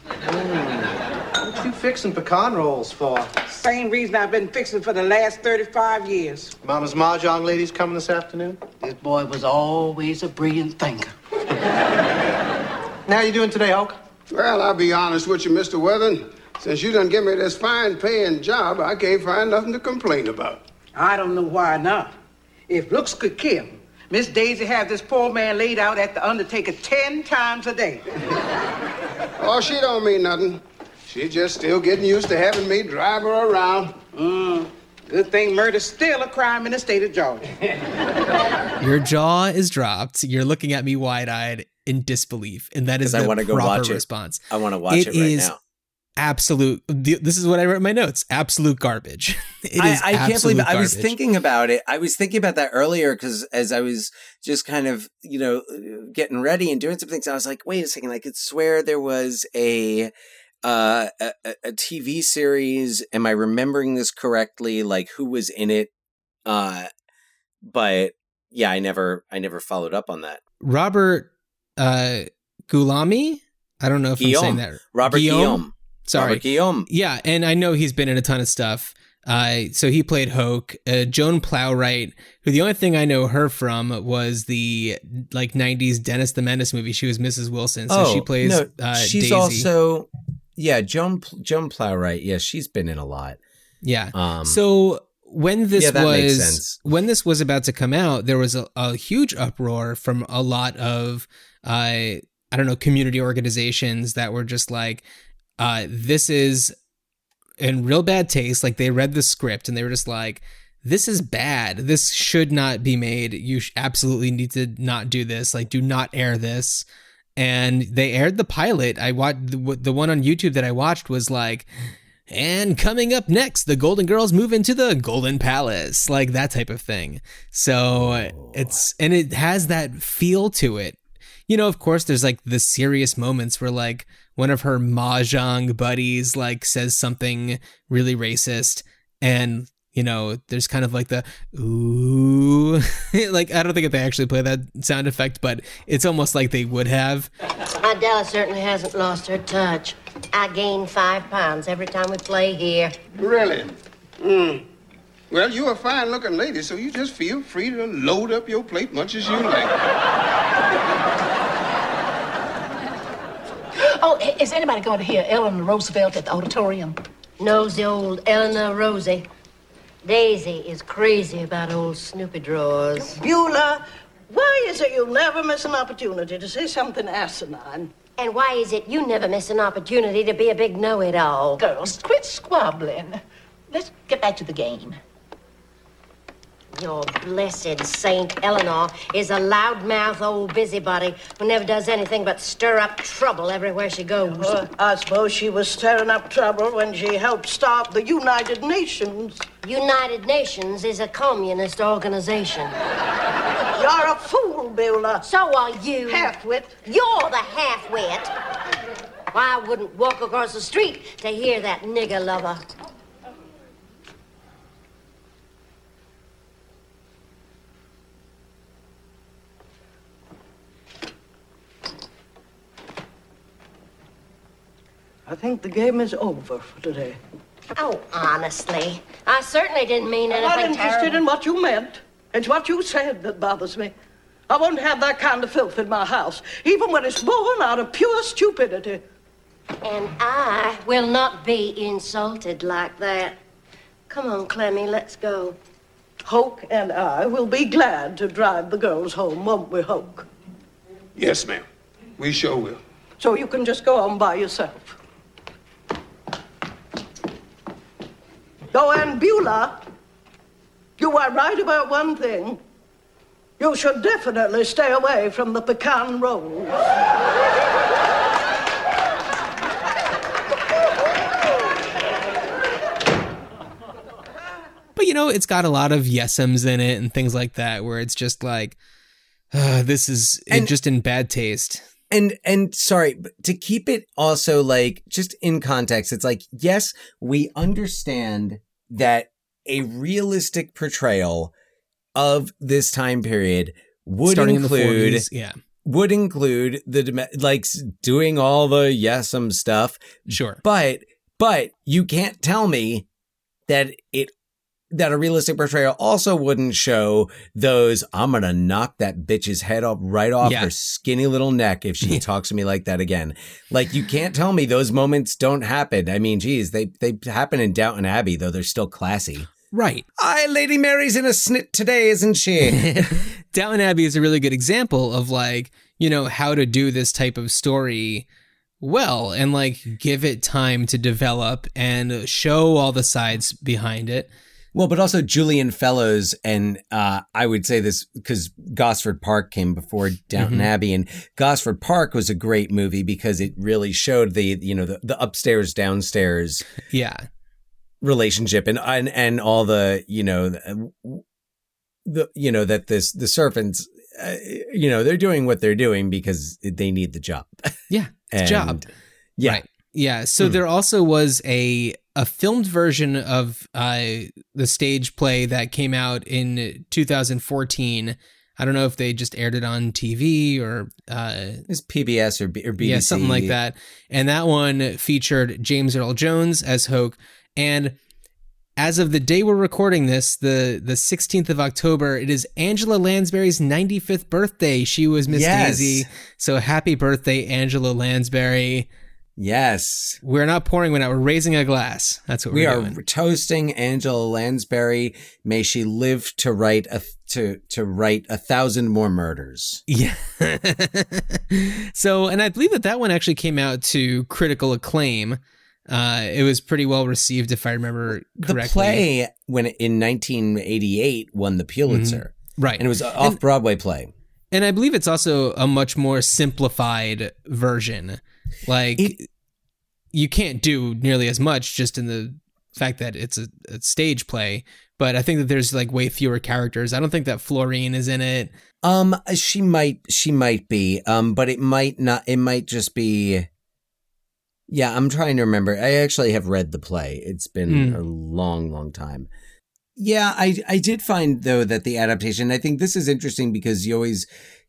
Mm. What you fixing pecan rolls for? Same reason I've been fixing for the last 35 years. Mama's mahjong lady's coming this afternoon? This boy was always a brilliant thinker. How you doing today, Hoke? Well, I'll be honest with you, Mr. Werthan. Since you done give me this fine paying job, I can't find nothing to complain about. I don't know why not. If looks could kill, Miss Daisy had this poor man laid out at the undertaker 10 times a day. Oh, she don't mean nothing. She's just still getting used to having me drive her around. Mm. Good thing murder's still a crime in the state of Georgia. Your jaw is dropped. You're looking at me wide eyed in disbelief, and that is 'Cause I the wanna go proper watch it. response. I want to watch it, right is now. Absolute. This is what I wrote in my notes. Absolute garbage. It is I, I can't believe it. I was thinking about it. I was thinking about that earlier because as I was just kind of, you know, getting ready and doing some things, I was like, wait a second, I could swear there was a uh, a, a TV series. Am I remembering this correctly? Like who was in it? Uh, but yeah, I never, I never followed up on that. Robert uh, Gulami. I don't know if I'm saying that. Robert Guillaume. Sorry. Robert Guillaume. Yeah, and I know he's been in a ton of stuff. Uh, so he played Hoke. Uh, Joan Plowright, who the only thing I know her from was the like '90s Dennis the Menace movie. She was Mrs. Wilson, so she plays. Oh, no, uh, she's Daisy. also yeah, Joan Joan Plowright. Yeah, she's been in a lot. Yeah. Um, so when this yeah, was when this was about to come out, there was a, a huge uproar from a lot of uh, I don't know community organizations that were just like, uh, "This is in real bad taste." Like they read the script and they were just like. This is bad. This should not be made. You sh- absolutely need to not do this. Like, do not air this. And they aired the pilot. I watched the, the one on YouTube that I watched was like, and coming up next, the Golden Girls move into the Golden Palace, like that type of thing. So it's, and it has that feel to it. You know, of course, there's like the serious moments where like one of her mahjong buddies like says something really racist and you know, there's kind of like the ooh, like I don't think that they actually play that sound effect, but it's almost like they would have. Adela certainly hasn't lost her touch. I gain five pounds every time we play here. Really? Mm. Well, you're a fine looking lady, so you just feel free to load up your plate much as you like. Oh, is anybody going to hear Eleanor Roosevelt at the auditorium? Knows the old Eleanor Rosie. Daisy is crazy about old Snoopy drawers. Beulah, Why is it you never miss an opportunity to say something asinine? And why is it you never miss an opportunity to be a big know-it-all? Girls, quit squabbling. Let's get back to the game. Your blessed Saint Eleanor is a loudmouth old busybody who never does anything but stir up trouble everywhere she goes. Well, I suppose she was stirring up trouble when she helped start the United Nations. United Nations is a communist organization. You're a fool, Beulah. So are you. Halfwit. You're the half-wit. Why I wouldn't walk across the street to hear that nigger lover. I think the game is over for today. Oh, honestly, I certainly didn't mean anything. I'm not interested terrible. in what you meant. It's what you said that bothers me. I won't have that kind of filth in my house, even when it's born out of pure stupidity. And I will not be insulted like that. Come on, Clemmy, let's go. Hoke and I will be glad to drive the girls home, won't we, Hoke? Yes, ma'am. We sure will. So you can just go on by yourself. Oh, and Beulah, you are right about one thing. You should definitely stay away from the pecan rolls. But you know, it's got a lot of yesums in it and things like that, where it's just like, uh, this is And- just in bad taste. And and sorry, but to keep it also like just in context, it's like yes, we understand that a realistic portrayal of this time period would Starting in include 40s, yeah. would include the like doing all the yesum stuff. Sure. But but you can't tell me that it that a realistic portrayal also wouldn't show those I'm gonna knock that bitch's head up right off Yeah. her skinny little neck if she talks to me like that again. Like you can't tell me those moments don't happen. I mean, geez, they they happen in Downton Abbey though they're still classy. Right. Aye, Lady Mary's in a snit today, isn't she? Downton Abbey is a really good example of like, you know, how to do this type of story well and like give it time to develop and show all the sides behind it. Well, but also Julian Fellowes, and uh, I would say this because Gosford Park came before Downton Mhm. Abbey, and Gosford Park was a great movie because it really showed the you know the, the upstairs downstairs Yeah. relationship and and and all the you know the, the you know that this the servants uh, you know they're doing what they're doing because they need the job. Yeah. And- job. Yeah. Right. Yeah. So Hmm. there also was a a filmed version of uh, the stage play that came out in 2014. I don't know if they just aired it on TV or uh, It's PBS or, B- or BBC. yeah, something like that. And that one featured James Earl Jones as Hoke. And as of the day we're recording this, the the 16th of October, it is Angela Lansbury's 95th birthday. She was Miss Yes. Daisy. So happy birthday, Angela Lansbury. Yes. We're not pouring one out. We're raising a glass. That's what we are doing. toasting Angela Lansbury. May she live to write a to to write a thousand more murders. Yeah. so, and I believe that that one actually came out to critical acclaim. Uh, it was pretty well received, if I remember correctly. The play when in 1988 won the Pulitzer, Mhm. Right. And it was an off Broadway play. And I believe it's also a much more simplified version. Like you can't do nearly as much just in the fact that it's a, a stage play. But I think that there's like way fewer characters. I don't think that Florine is in it. Um, she might she might be. Um, but it might not. It might just be. Yeah, I'm trying to remember. I actually have read the play. It's been Hmm. a long, long time. Yeah, I I did find though that the adaptation. I think this is interesting because you always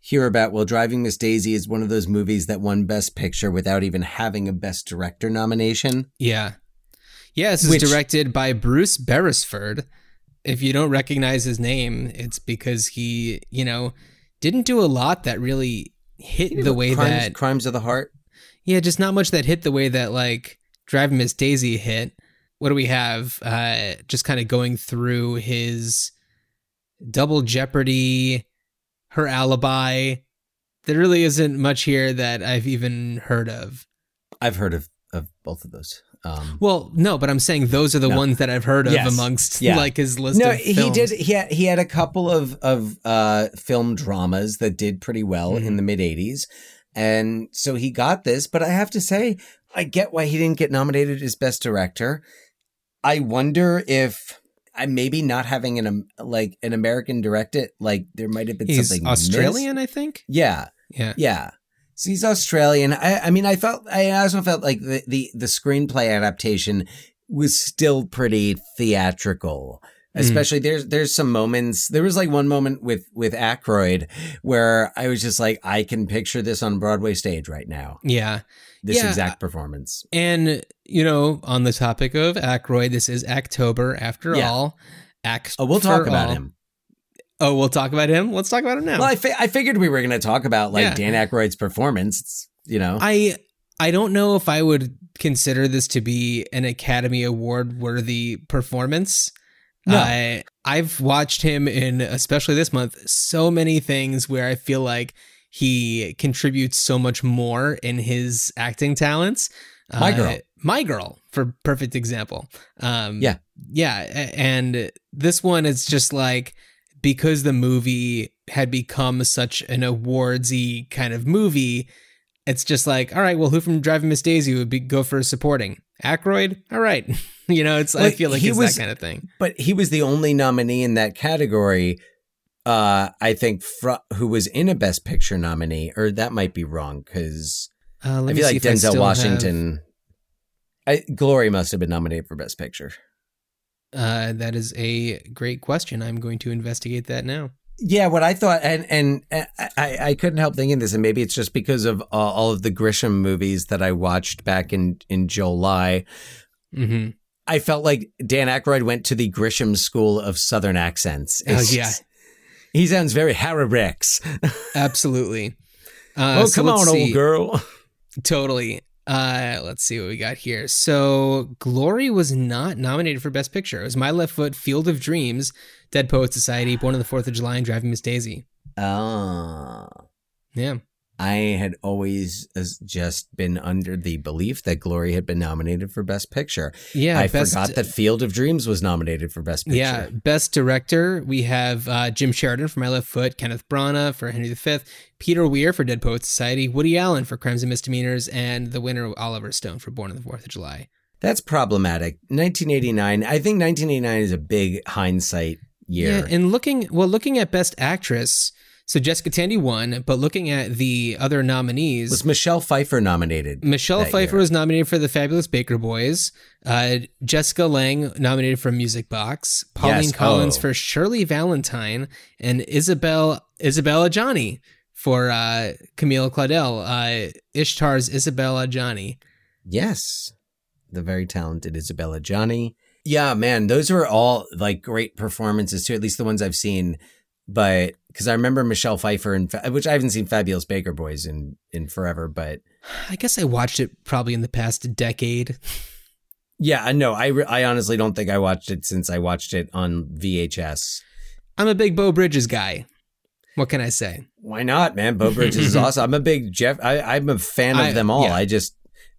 hear about well, Driving Miss Daisy is one of those movies that won Best Picture without even having a Best Director nomination. Yeah. Yeah, this is Which- directed by Bruce Beresford. If you don't recognize his name, it's because he, you know, didn't do a lot that really hit the way Crimes, that Crimes of the Heart. Yeah, just not much that hit the way that like Driving Miss Daisy hit. What do we have? Uh just kind of going through his Double Jeopardy, Her Alibi. There really isn't much here that I've even heard of. I've heard of of both of those. Um, Well, no, but I'm saying those are the No. ones that I've heard of Yes. amongst Yeah. like his list no, he did. He had, he had a couple of of uh, film dramas that did pretty well Mm-hmm. in the mid '80s, and so he got this. But I have to say, I get why he didn't get nominated as best director. I wonder if I maybe not having an um, like an American direct it, like there might have been He's something missed. Australian, I think. Yeah, Yeah. yeah. So he's Australian. I, I mean, I felt, I also felt like the, the, the screenplay adaptation was still pretty theatrical. Mm. Especially there's, there's some moments, there was like one moment with, with Aykroyd where I was just like, I can picture this on Broadway stage right now. Yeah. This Yeah. exact performance. And you know, on the topic of Aykroyd, this is October after Yeah. all. Act. Oh, we'll talk about all. him. Oh, we'll talk about him. Let's talk about him now. Well, I, fi- I figured we were going to talk about like Yeah. Dan Aykroyd's performance, It's, you know. I I don't know if I would consider this to be an Academy Award worthy performance. No. I I've watched him in especially this month so many things where I feel like he contributes so much more in his acting talents. My Uh, Girl. My girl, for perfect example. Um, Yeah. yeah, and this one is just like because the movie had become such an awardsy kind of movie. It's just like, all right, well, who from Driving Miss Daisy would be go for supporting? Aykroyd, all right. you know, it's I feel like he it's was- that kind of thing. but he was the only nominee in that category uh i think fr- who was in a best picture nominee or that might be wrong because Uh, i feel like denzel washington I, glory must have been nominated for best picture uh, that is a great question. I'm going to investigate that now. yeah what i thought and and i i couldn't help thinking this and maybe it's just because of uh, all of the grisham movies that i watched back in in july hmm i felt like dan Aykroyd went to the grisham school of southern accents Oh, It's yeah. Just- he sounds very harry rex Absolutely. Uh, oh so come let's on see. old girl Totally. Uh, let's see what we got here. So, Glory was not nominated for Best Picture. It was My Left Foot, Field of Dreams, Dead Poet Society, Born on the Fourth of July, and Driving Miss Daisy. ah Yeah. I had always just been under the belief that Glory had been nominated for Best Picture. Yeah, I best- forgot that Field of Dreams was nominated for Best Picture. Yeah. Best Director, we have uh, Jim Sheridan for My Left Foot, Kenneth Branagh for Henry V, Peter Weir for Dead Poets Society, Woody Allen for Crimes and Misdemeanors, and the winner Oliver Stone for Born on the Fourth of July. That's problematic. 1989. I think 1989 is a big hindsight year. Yeah, and looking well, looking at Best Actress, so Jessica Tandy won, but looking at the other nominees, was Michelle Pfeiffer nominated? Michelle Pfeiffer year? was nominated for The Fabulous Baker Boys. Uh, Jessica Lange nominated for Music Box. Pauline Yes, Collins oh. for Shirley Valentine, and Isabel Isabelle Adjani for uh, Camille Claudel. Uh, Ishtar's Isabelle Adjani. Yes. The very talented Isabelle Adjani. Yeah, man, those were all like great performances too, at least the ones I've seen. But because I remember Michelle Pfeiffer, and which I haven't seen Fabulous Baker Boys in in forever, but I guess I watched it probably in the past decade. Yeah, I know. I, I honestly don't think I watched it since I watched it on VHS. I'm a big Beau Bridges guy. What can I say? Why not, man? Beau Bridges is awesome. I'm a big Jeff. I, I'm a fan of I- them all. yeah. I just,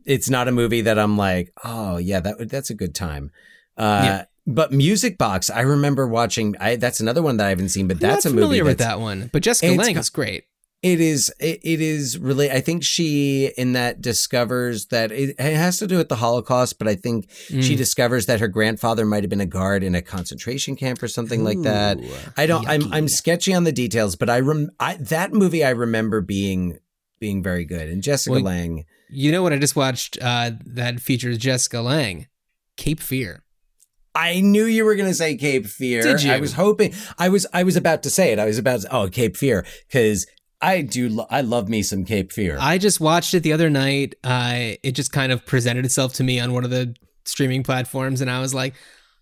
it's not a movie that I'm like, oh yeah, that that's a good time. Uh, Yeah. But Music Box, I remember watching. I that's another one that I haven't seen, but that's I'm a not movie familiar with that one, but Jessica It's Lange is great. It is. It, it is really. I think she in that discovers that it, it has to do with the Holocaust, but I think she Mm. discovers that her grandfather might have been a guard in a concentration camp or something like that. I don't. I'm. I'm sketchy on the details, but I rem. I, that movie I remember being being very good. And Jessica Well, Lange. You know what I just watched uh, that features Jessica Lange? Cape Fear. I knew you were going to say Cape Fear. Did you? I was hoping. I was. I was about to say it. I was about. To, oh, Cape Fear, because I do. Lo- I love me some Cape Fear. I just watched it the other night. Uh, it just kind of presented itself to me on one of the streaming platforms, and I was like,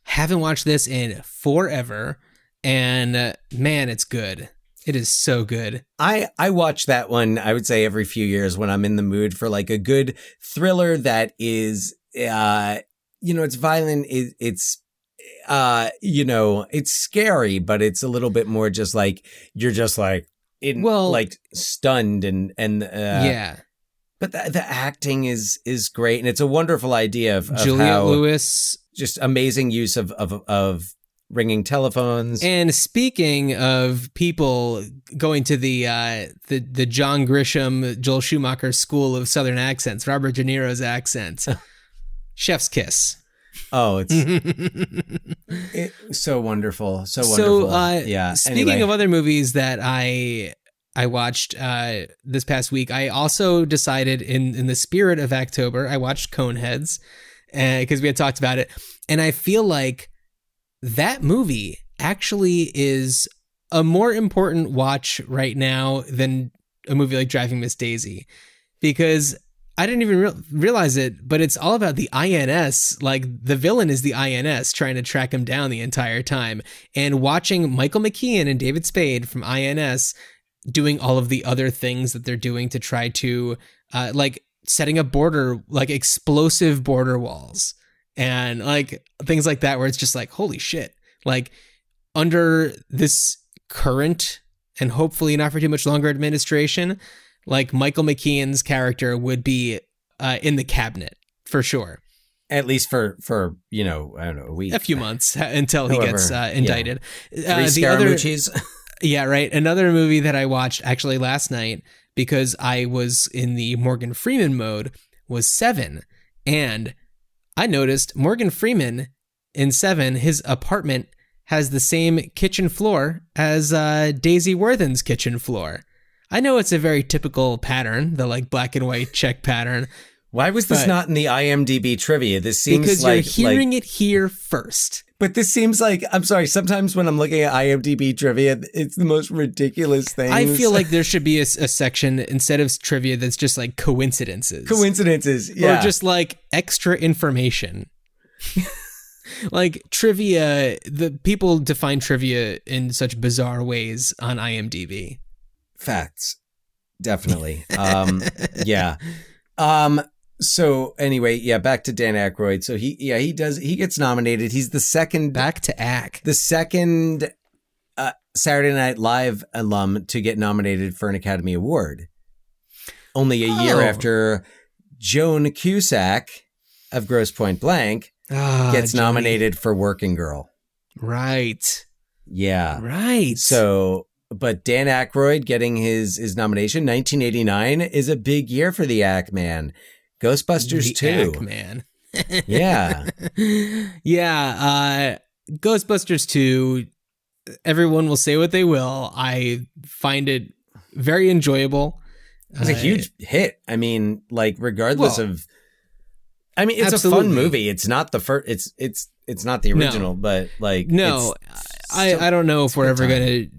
haven't watched this in forever. And uh, man, it's good. It is so good. I I watch that one. I would say every few years when I'm in the mood for like a good thriller that is, uh, you know, it's violent. It, it's, uh, you know, it's scary, but it's a little bit more just like you're just like, in Well- like stunned and and uh, yeah. But the, the acting is is great, and it's a wonderful idea of, of Juliette how Lewis. just amazing use of of of ringing telephones. And speaking of people going to the uh, the the John Grisham, Joel Schumacher School of Southern accents, Robert De Niro's accent, Chef's Kiss. oh, it's it, so wonderful, so so wonderful. uh, yeah. speaking anyway. of other movies that i i watched uh this past week i also decided in in the spirit of october i watched coneheads because we had talked about it and i feel like that movie actually is a more important watch right now than a movie like driving miss daisy because I didn't even real realize it, but it's all about the INS. Like the villain is the INS trying to track him down the entire time. And watching Michael McKean and David Spade from INS doing all of the other things that they're doing to try to, uh, like setting up border, like explosive border walls and like things like that, where it's just like, holy shit. Like under this current and hopefully not for too much longer administration, like Michael McKean's character would be uh, in the cabinet for sure. At least for for you know I don't know a week, A few months until he gets uh, yeah. indicted. Three Uh, the other, yeah, right. Another movie that I watched actually last night because I was in the Morgan Freeman mode was Seven, and I noticed Morgan Freeman in Seven, his apartment has the same kitchen floor as uh, Daisy Werthan's kitchen floor. I know it's a very typical pattern, the like black and white check pattern. Why was this not in the IMDb trivia? This seems because like you're hearing like, it here first. But this seems like I'm sorry. Sometimes when I'm looking at IMDb trivia, it's the most ridiculous thing. I feel like there should be a, a section instead of trivia that's just like coincidences. coincidences. Yeah, Or just like extra information. like trivia, the people define trivia in such bizarre ways on IMDb. Facts. Definitely. Um, yeah. Um. So anyway, yeah. Back to Dan Aykroyd. So he, yeah, he does. He gets nominated. He's the second. Back to Ack. the second uh, Saturday Night Live alum to get nominated for an Academy Award. Only a year Oh. after Joan Cusack of Grosse Pointe Blank Ah, gets Johnny. nominated for Working Girl. Right. Yeah. Right. So, but Dan Aykroyd getting his his nomination, 1989, is a big year for the Ack Man. Ghostbusters The 2. Ack Man. Yeah. yeah. Uh, Ghostbusters 2, everyone will say what they will. I find it very enjoyable. It was a Uh, huge hit. I mean, like regardless Well, of I mean, it's a fun movie. It's not the first it's it's it's not the No. original, but like No, it's I, I don't know if we're ever time. to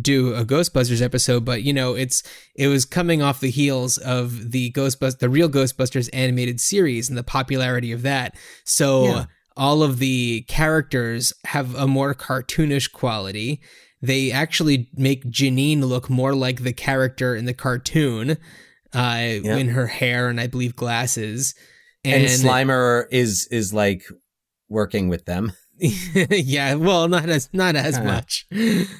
do a Ghostbusters episode, but you know, it's it was coming off the heels of the Ghostbusters, the real Ghostbusters animated series and the popularity of that. So Yeah. all of the characters have a more cartoonish quality. They actually make Janine look more like the character in the cartoon, uh, in her hair and I believe glasses. and, Slimer is is like working with them. yeah, well, not as not as Uh, much,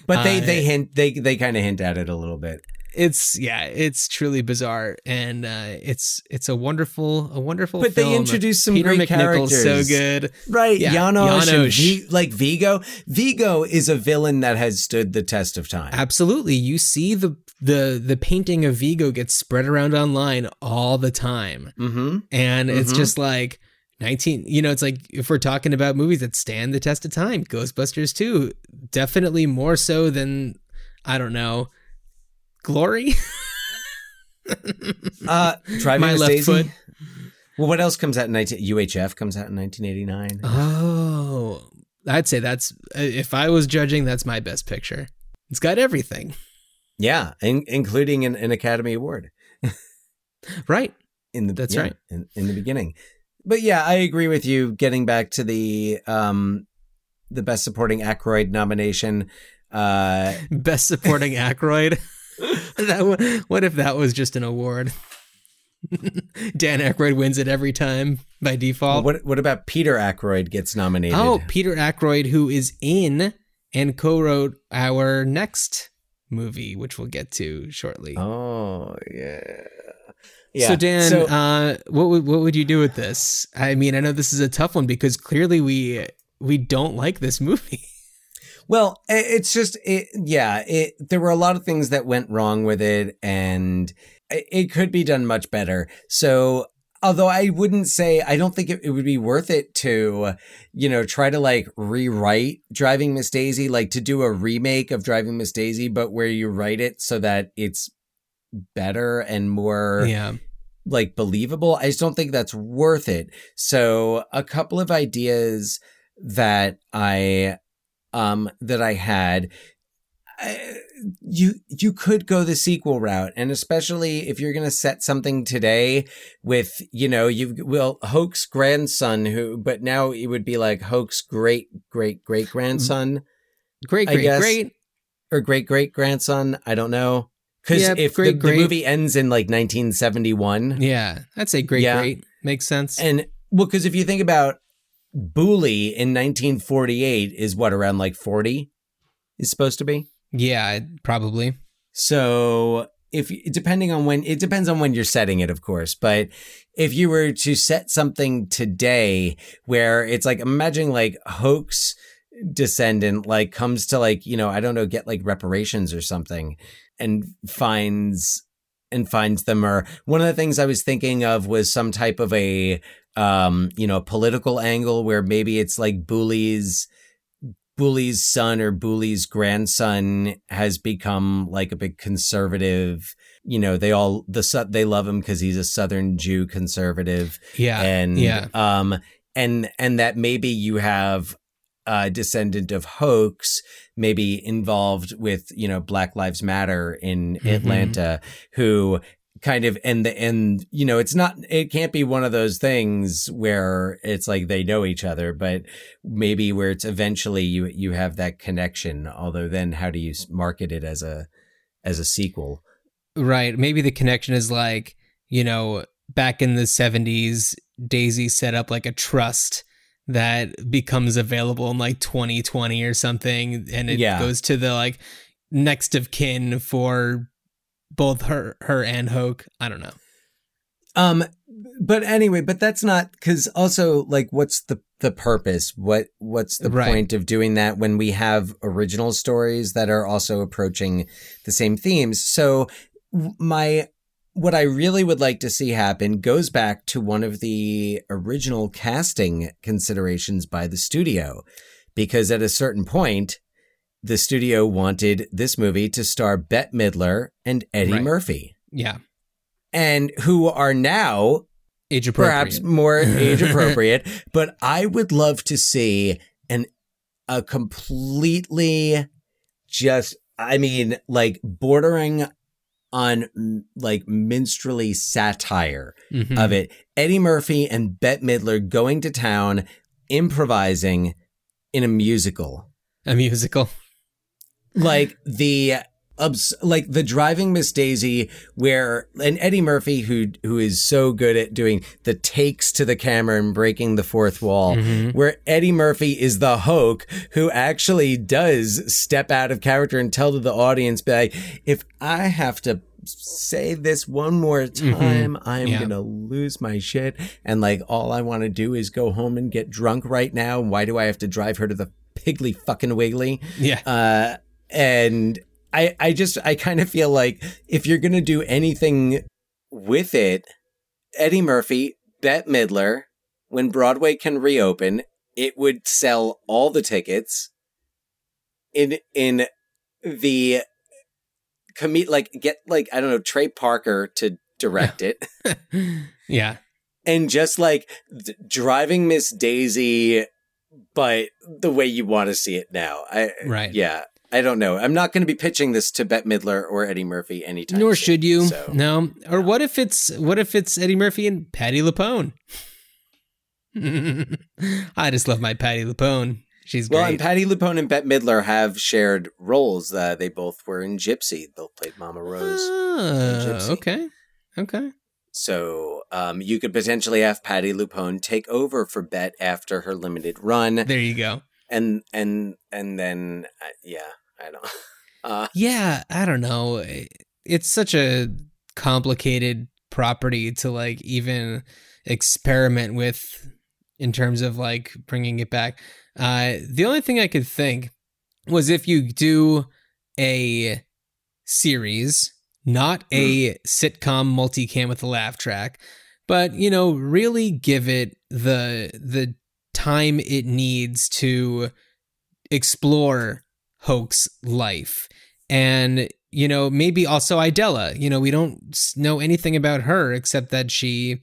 But they Uh, they hint they they kind of hint at it a little bit. it's yeah, it's truly bizarre, and uh, it's it's a wonderful a wonderful. But they film. introduced some Peter great MacNicol's so good, Right, Yeah, Janosz, Janosz. V- like Vigo. Vigo is a villain that has stood the test of time. Absolutely, you see the the the painting of Vigo gets spread around online all the time, Mm-hmm. and it's Mhm. just like. 19 you know it's like if we're talking about movies that stand the test of time ghostbusters 2 definitely more so than i don't know glory Uh, Driving My left Daisy? foot. Well, what else comes out in 19? UHF comes out in 1989. Oh, I'd say that's if I was judging, that's my best picture. It's got everything, Yeah, in, including an, an Academy Award right? in the That's yeah, right. in, in the beginning. But yeah, I agree with you. Getting back to the um the best supporting Aykroyd nomination. Uh, Best supporting Aykroyd. that what if that was just an award? Dan Aykroyd wins it every time by default. what what about Peter Aykroyd gets nominated? oh, Peter Aykroyd, who is in and co-wrote our next movie, which we'll get to shortly. Oh yeah. So Dan, So- uh, what would what would you do with this? I mean, I know this is a tough one because clearly we we don't like this movie. Well, it's just it. Yeah, it. There were a lot of things that went wrong with it, and it it could be done much better. So, although I wouldn't say I don't think it, it would be worth it to, you know, try to like rewrite Driving Miss Daisy, like to do a remake of Driving Miss Daisy, but where you write it so that it's better and more yeah. like believable. I just don't think that's worth it. So a couple of ideas that I um that I had I, you you could go the sequel route and especially if you're going to set something today with you know you will Hoke's grandson who but now it would be like Hoke's great great great grandson Great, great, great. or great great grandson I don't know cuz Yeah, if great, the, great. the movie ends in like 1971 Yeah, I'd say great, Yeah. great makes sense. and well, because if you think about Boolie in 1948 is what around like 40 is supposed to be. yeah, probably. So if depending on when it depends on when you're setting it, of course. But if you were to set something today where it's like imagine like Hoke's descendant like comes to like you know I don't know get like reparations or something and finds and finds them or one of the things I was thinking of was some type of a um you know political angle where maybe it's like Boolie's Boolie's son or Boolie's grandson has become like a big conservative. You know, they all the they love him because he's a Southern Jew conservative. Yeah, and yeah. um, and and that maybe you have a descendant of Hoke's, maybe involved with you know Black Lives Matter in Mhm. Atlanta, who kind of and the and you know it's not it can't be one of those things where it's like they know each other but maybe where it's eventually you you have that connection although then how do you market it as a as a sequel Right. Maybe the connection is like, you know, back in the 70s, Daisy set up like a trust that becomes available in like 2020 or something. And it Yeah. goes to the like next of kin for both her her and Hoke. I don't know. um but anyway but that's not because also like what's the the purpose what what's the Right. point of doing that when we have original stories that are also approaching the same themes so my what I really would like to see happen goes back to one of the original casting considerations by the studio because at a certain point the studio wanted this movie to star Bette Midler and Eddie Right. Murphy Yeah. and who are now Age appropriate. perhaps more age appropriate. but I would love to see an a completely just I mean like bordering on like minstrelly satire Mhm. of it. Eddie Murphy and Bette Midler going to town improvising in a musical A musical. like the obs- like the driving miss daisy where and eddie murphy who who is so good at doing the takes to the camera and breaking the fourth wall Mhm. where eddie murphy is the hoke who actually does step out of character and tell to the audience be like if i have to say this one more time i'm Yeah. gonna lose my shit and like all i want to do is go home and get drunk right now why do i have to drive her to the piggly fucking wiggly Yeah. uh, and I, I just, I kind of feel like if you're going to do anything with it, Eddie Murphy, Bette Midler, when Broadway can reopen, it would sell all the tickets in, in the commit, like get like, I don't know, Trey Parker to direct it yeah. and just like d- driving Miss Daisy, but the way you want to see it now. I Right. Yeah, I don't know. I'm not going to be pitching this to Bette Midler or Eddie Murphy anytime. Nor soon, should you. So. No. Or what if it's what if it's Eddie Murphy and Patti LuPone? I just love my Patti LuPone. She's great. Well, and. Patti LuPone and Bette Midler have shared roles. Uh, they both were in Gypsy. Both played Mama Rose. Ah, Gypsy. okay. Okay. So um, you could potentially have Patti LuPone take over for Bette after her limited run, There you go. and and and then uh, yeah, I don't. Uh, yeah, I don't know. It's such a complicated property to like even experiment with in terms of like bringing it back. Uh, the only thing I could think was if you do a series, not a sitcom multicam with a laugh track, but you know, really give it the the time it needs to explore Hoke's life. And you know, maybe also Idella. You know, we don't know anything about her except that she,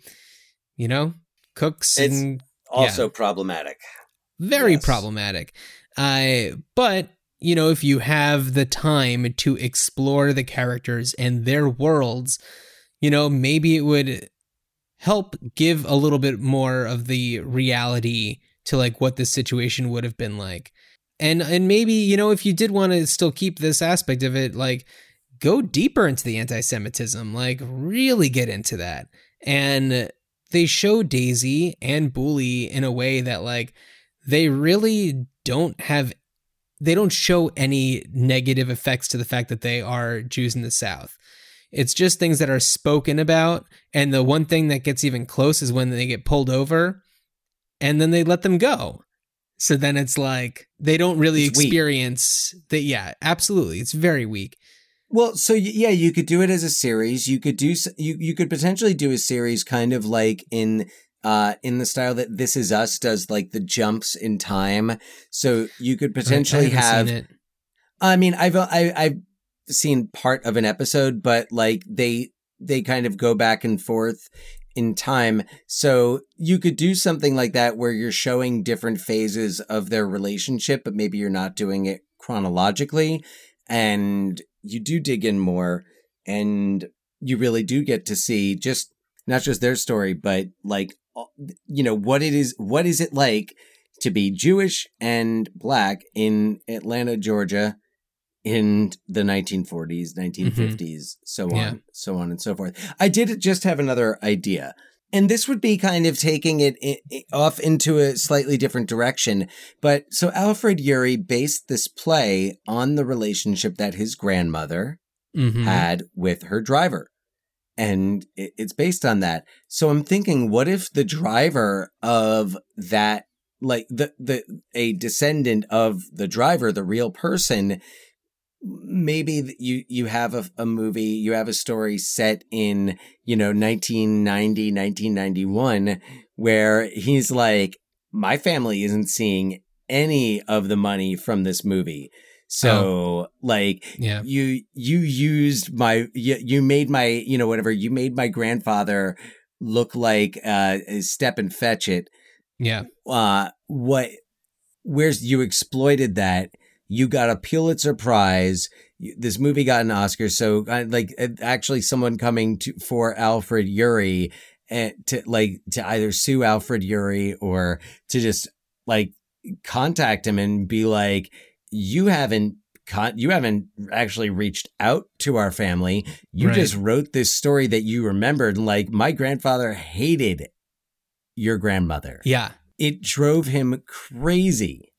you know, cooks It's and also yeah problematic. very Yes. problematic. Uh, but you know, if you have the time to explore the characters and their worlds, you know, maybe it would help give a little bit more of the reality to like what this situation would have been like. And and maybe, you know, if you did want to still keep this aspect of it, like go deeper into the anti-Semitism, like really get into that. And they show Daisy and Boolie in a way that like they really don't have they don't show any negative effects to the fact that they are Jews in the South. It's just things that are spoken about. And the one thing that gets even close is when they get pulled over and then they let them go. So then it's like they don't really It's experience that. Yeah, absolutely. It's very weak. Well, so yeah, you could do it as a series. You could do you you could potentially do a series kind of like in uh in the style that This Is Us does, like the jumps in time. So you could potentially I have. I mean, I've I, I've seen part of an episode, but like they they kind of go back and forth in time. So you could do something like that where you're showing different phases of their relationship, but maybe you're not doing it chronologically, and you do dig in more, and you really do get to see just not just their story, but like you know what it is. What is it like? To be Jewish and black in Atlanta, Georgia, in the 1940s, 1950s, so on, Mm-hmm. Yeah. so on and so forth. I did just have another idea. And this would be kind of taking it off into a slightly different direction. But so Alfred Uhry based this play on the relationship that his grandmother Mhm. had with her driver. And it- it's based on that. So I'm thinking, what if the driver of that, like the, the, a descendant of the driver, the real person, maybe you you have a, a movie you have a story set in you know 1990 1991 where he's like my family isn't seeing any of the money from this movie so like Yeah. you you used my you, you made my you know whatever you made my grandfather look like uh step and fetch it Yeah. uh what where's you exploited that you got a pulitzer prize this movie got an oscar so uh, like uh, actually someone coming to for alfred Uhry and to like to either sue alfred Uhry or to just like contact him and be like you haven't con- you haven't actually reached out to our family you Right. just wrote this story that you remembered like my grandfather hated your grandmother Yeah. it drove him crazy.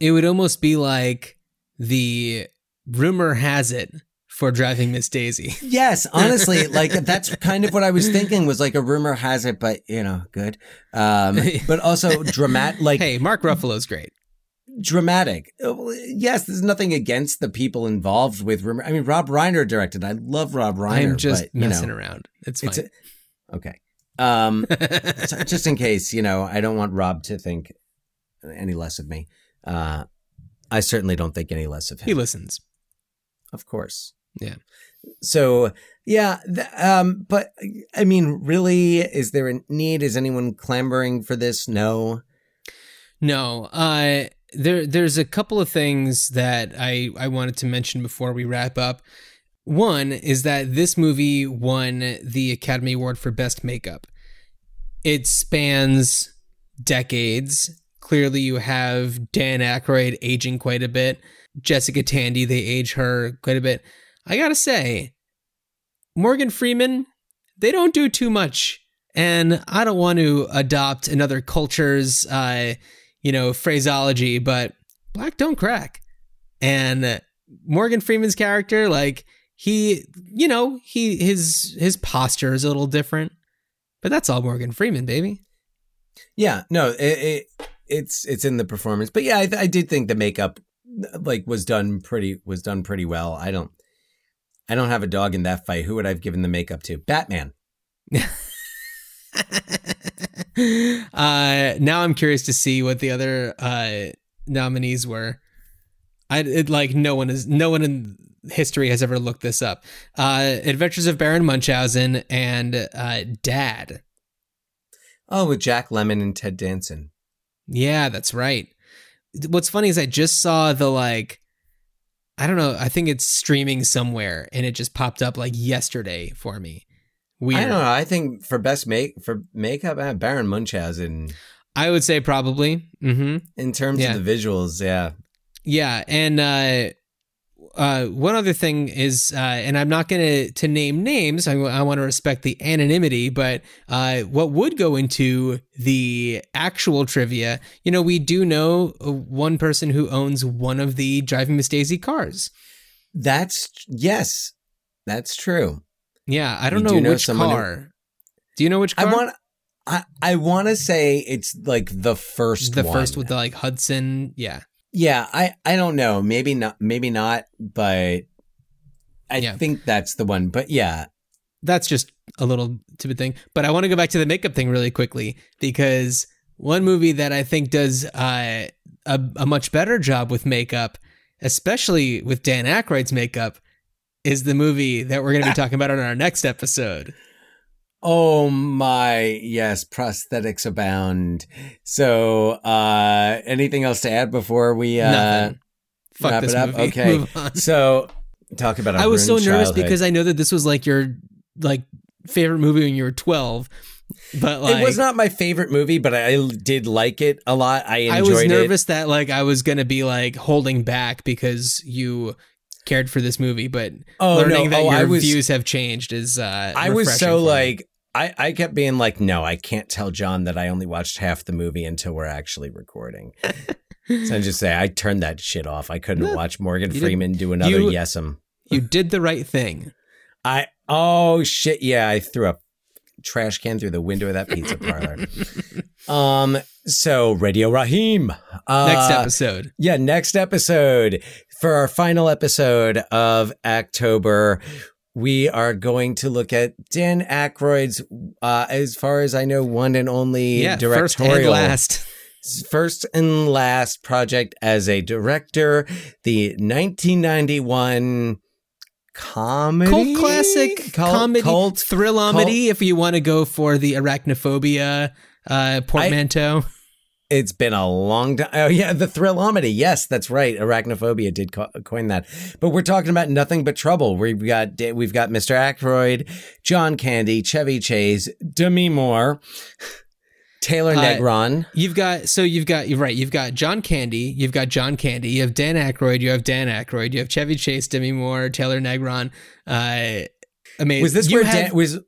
It would almost be like the rumor has it for driving Miss Daisy. Yes, honestly, like that's kind of what I was thinking was like a rumor has it, but you know, good. Um, but also dramatic, like hey, Mark Ruffalo's great. dramatic. Uh, Yes, there's nothing against the people involved with rumor. I mean, Rob Reiner directed. I love Rob Reiner. I'm just but, messing know, around. It's it's fine. a- okay. Um, so just in case, you know, I don't want Rob to think any less of me. Uh, I certainly don't think any less of him. he listens. Of course. Yeah. So yeah, th- um, but I mean, really, is there a need? Is anyone clamoring for this? No. No, uh, there there's a couple of things that I I wanted to mention before we wrap up. One is that this movie won the Academy Award for Best Makeup. It spans decades. Clearly, you have Dan Aykroyd aging quite a bit. Jessica Tandy, they age her quite a bit. I gotta say, Morgan Freeman, they don't do too much. And I don't want to adopt another culture's, uh, you know, phraseology, but black don't crack. And Morgan Freeman's character, like he, you know, he his his posture is a little different, but that's all Morgan Freeman, baby. Yeah, no, it, it it's it's in the performance, but yeah, I, I did think the makeup like was done pretty was done pretty well. I don't I don't have a dog in that fight. Who would I've given the makeup to? Batman. uh, now I'm curious to see what the other uh, nominees were. I it, like no one is no one in history has ever looked this up. Uh, Adventures of Baron Munchausen and uh, Dad. Oh, with Jack Lemmon and Ted Danson. Yeah, that's right. What's funny is I just saw the like I don't know, I think it's streaming somewhere and it just popped up like yesterday for me. Weird. I don't know. I think for best make for makeup, uh, Baron Munchausen. I would say probably. Mm-hmm. In terms Yeah. of the visuals, yeah. Yeah, and uh, uh, one other thing is, uh, and I'm not going to to name names. I, want to respect the anonymity, but uh, what would go into the actual trivia? You know, we do know uh, one person who owns one of the Driving Miss Daisy cars. That's yes, that's true. Yeah, I don't know do know which someone who- car. Do you know which car? I want. I I want to say it's like the first. the one. first with the like Hudson. Yeah. Yeah, I I don't know. Maybe not. Maybe not. But I Yeah. think that's the one. But yeah, that's just a little stupid thing. But I want to go back to the makeup thing really quickly because one movie that I think does uh, a, a much better job with makeup, especially with Dan Aykroyd's makeup, is the movie that we're going to be talking about on our next episode. Oh my, yes, prosthetics abound. So, uh anything else to add before we uh Nothing. Fuck wrap this it up? movie. Okay. So, talk about I was so nervous childhood. because I know that this was like your like favorite movie when you were 12. But like it was not my favorite movie, but I did like it a lot. I enjoyed I was it. nervous that like I was gonna be like holding back because you cared for this movie, but Oh, learning no. that Oh, your was- views have changed is uh I was so like I, I kept being like, no, I can't tell John that I only watched half the movie until we're actually recording. so I just say I turned that shit off. I couldn't No, watch Morgan Freeman do another you- yes'em. you did the right thing. I oh shit yeah, I threw a trash can through the window of that pizza parlor. um so Radio Raheem. Uh, Next episode. Yeah, next episode. For our final episode of October, we are going to look at Dan Aykroyd's, uh, as far as I know, one and only Yeah, first and last. First and last project as a director, the 1991 comedy. Cult classic Cult- comedy cult- thrillamedy if you want to go for the arachnophobia uh portmanteau. It's been a long time. Oh yeah, the Thrillamedy. Yes, that's right. Arachnophobia did co- coin that. But we're talking about nothing but trouble. We've got we've got Mr. Aykroyd, John Candy, Chevy Chase, Demi Moore, Taylor Uh, Negron. You've got so you've got you're right. You've got John Candy. You've got John Candy. You have Dan Aykroyd. You have Dan Aykroyd. You have Chevy Chase, Demi Moore, Taylor Negron. Uh, amazing. was this You where have- Dan, was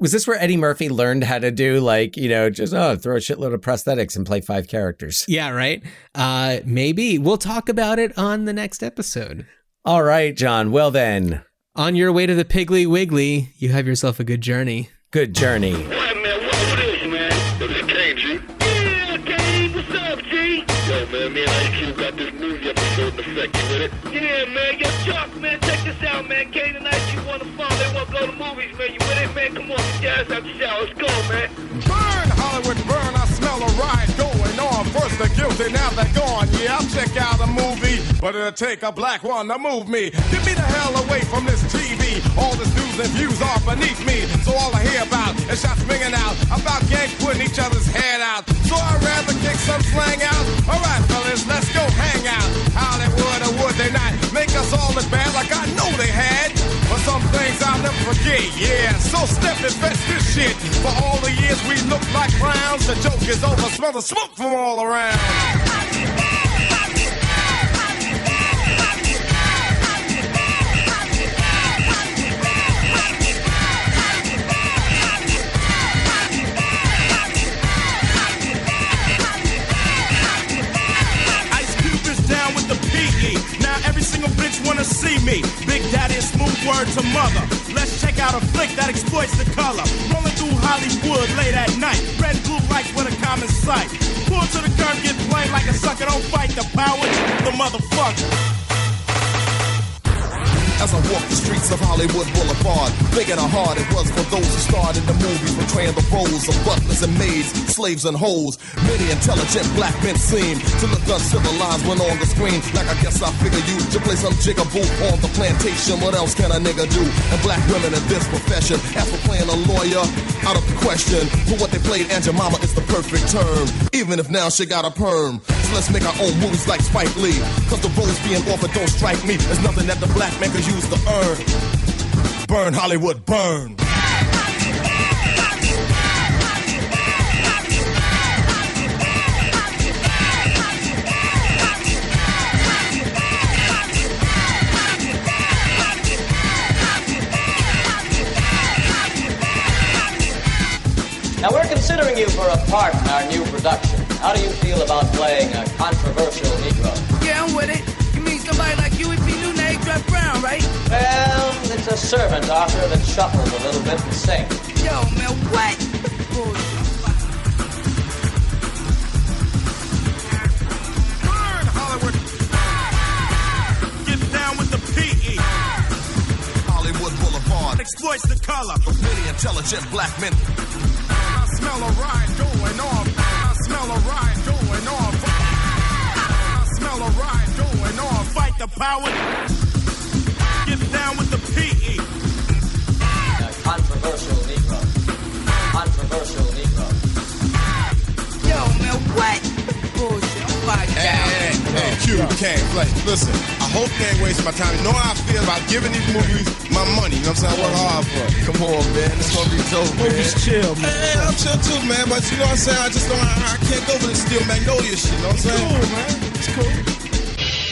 was this where Eddie Murphy learned how to do like you know just oh throw a shitload of prosthetics and play five characters? Yeah, right. Uh, maybe we'll talk about it on the next episode. All right, John. Well then, On your way to the Piggly Wiggly, you have yourself a good journey. good journey. Yo, man, me and Ice Cube got this movie episode in effect. You with it? Yeah, man. Yo, man, go to movies, man. You with it, man? Come on, out the shower. Let's go, man. Burn, Hollywood, burn. I smell a riot going on. First the guilty, now they're gone. Yeah, I'll check out a movie, but it'll take a black one to move me. Get me the hell away from this TV. All the news and views are beneath me. So all I hear about is shots ringing out about gangs putting each other's head out. So I'd rather kick some slang out. All right, fellas, let's go hang out. Hollywood or would they not make us all look bad like I know things I'll never forget, yeah. So step and fetch this shit. For all the years we looked like clowns, the joke is over. Smell the smoke from all around. single bitch wanna see me. Big daddy smooth word to mother. Let's check out a flick that exploits the color. Rolling through Hollywood late at night. Red blue lights with a common sight. Pull to the curb, get played like a sucker. Don't fight the power, the motherfucker. As I walk the streets of Hollywood Boulevard, thinking how hard it was for those who starred in the movies, portraying the roles of butlers and maids, slaves and hoes. Many intelligent black men seem to look uncivilized when on the screen. Like I guess I figure you to play some jigaboo on the plantation. What else can a nigga do? And black women in this profession, as for playing a lawyer, out of the question. For what they played, Your Mama is the perfect term. Even if now she got a perm. So let's make our own movies like Spike Lee. Cause the roles being offered don't strike me. There's nothing that the black man could use to earn. Burn Hollywood, burn. Now, we're considering you for a part in our new production. How do you feel about playing a controversial Negro? Yeah, I'm with it. You mean somebody like Huey P. Newton, A. Brown, right? Well, it's a servant author that shuffles a little bit and sings. Yo, man, what? Burn Hollywood. Get down with the PE. Hollywood Boulevard Exploits the color. of many intelligent black men. I smell a ride going on. I smell a ride going on. I smell a ride going on. Fight the power. Get down with the PE. A controversial Negro. Controversial Negro. Yo, man, what? Bullshit. I'm Hey, hey, Q, can't play. Listen, I hope you ain't wasting my time. You know how I feel about giving these movies my money. You know what I'm saying? I work hard for it. Come on, man. This gonna be dope, man. Movies chill, man. Hey, I'm chill too, man. But you know what I'm saying? I just don't, I, I can't go for the Steel Magnolia shit. You know what I'm saying? Cool, man. It's cool.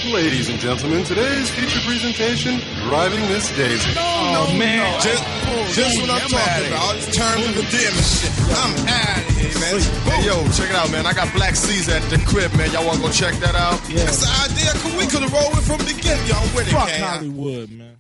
Ladies and gentlemen, today's feature presentation, Driving Miss Daisy. Oh, man. Just, just what I'm talking about. All this terms and endearment shit. I'm out of here, man. Hey, yo, check it out, man. I got Black Caesar at the crib, man. Y'all wanna go check that out? Yeah. That's the idea. We could have rolled it from the beginning. Y'all with it, Fuck Kane. Hollywood, man.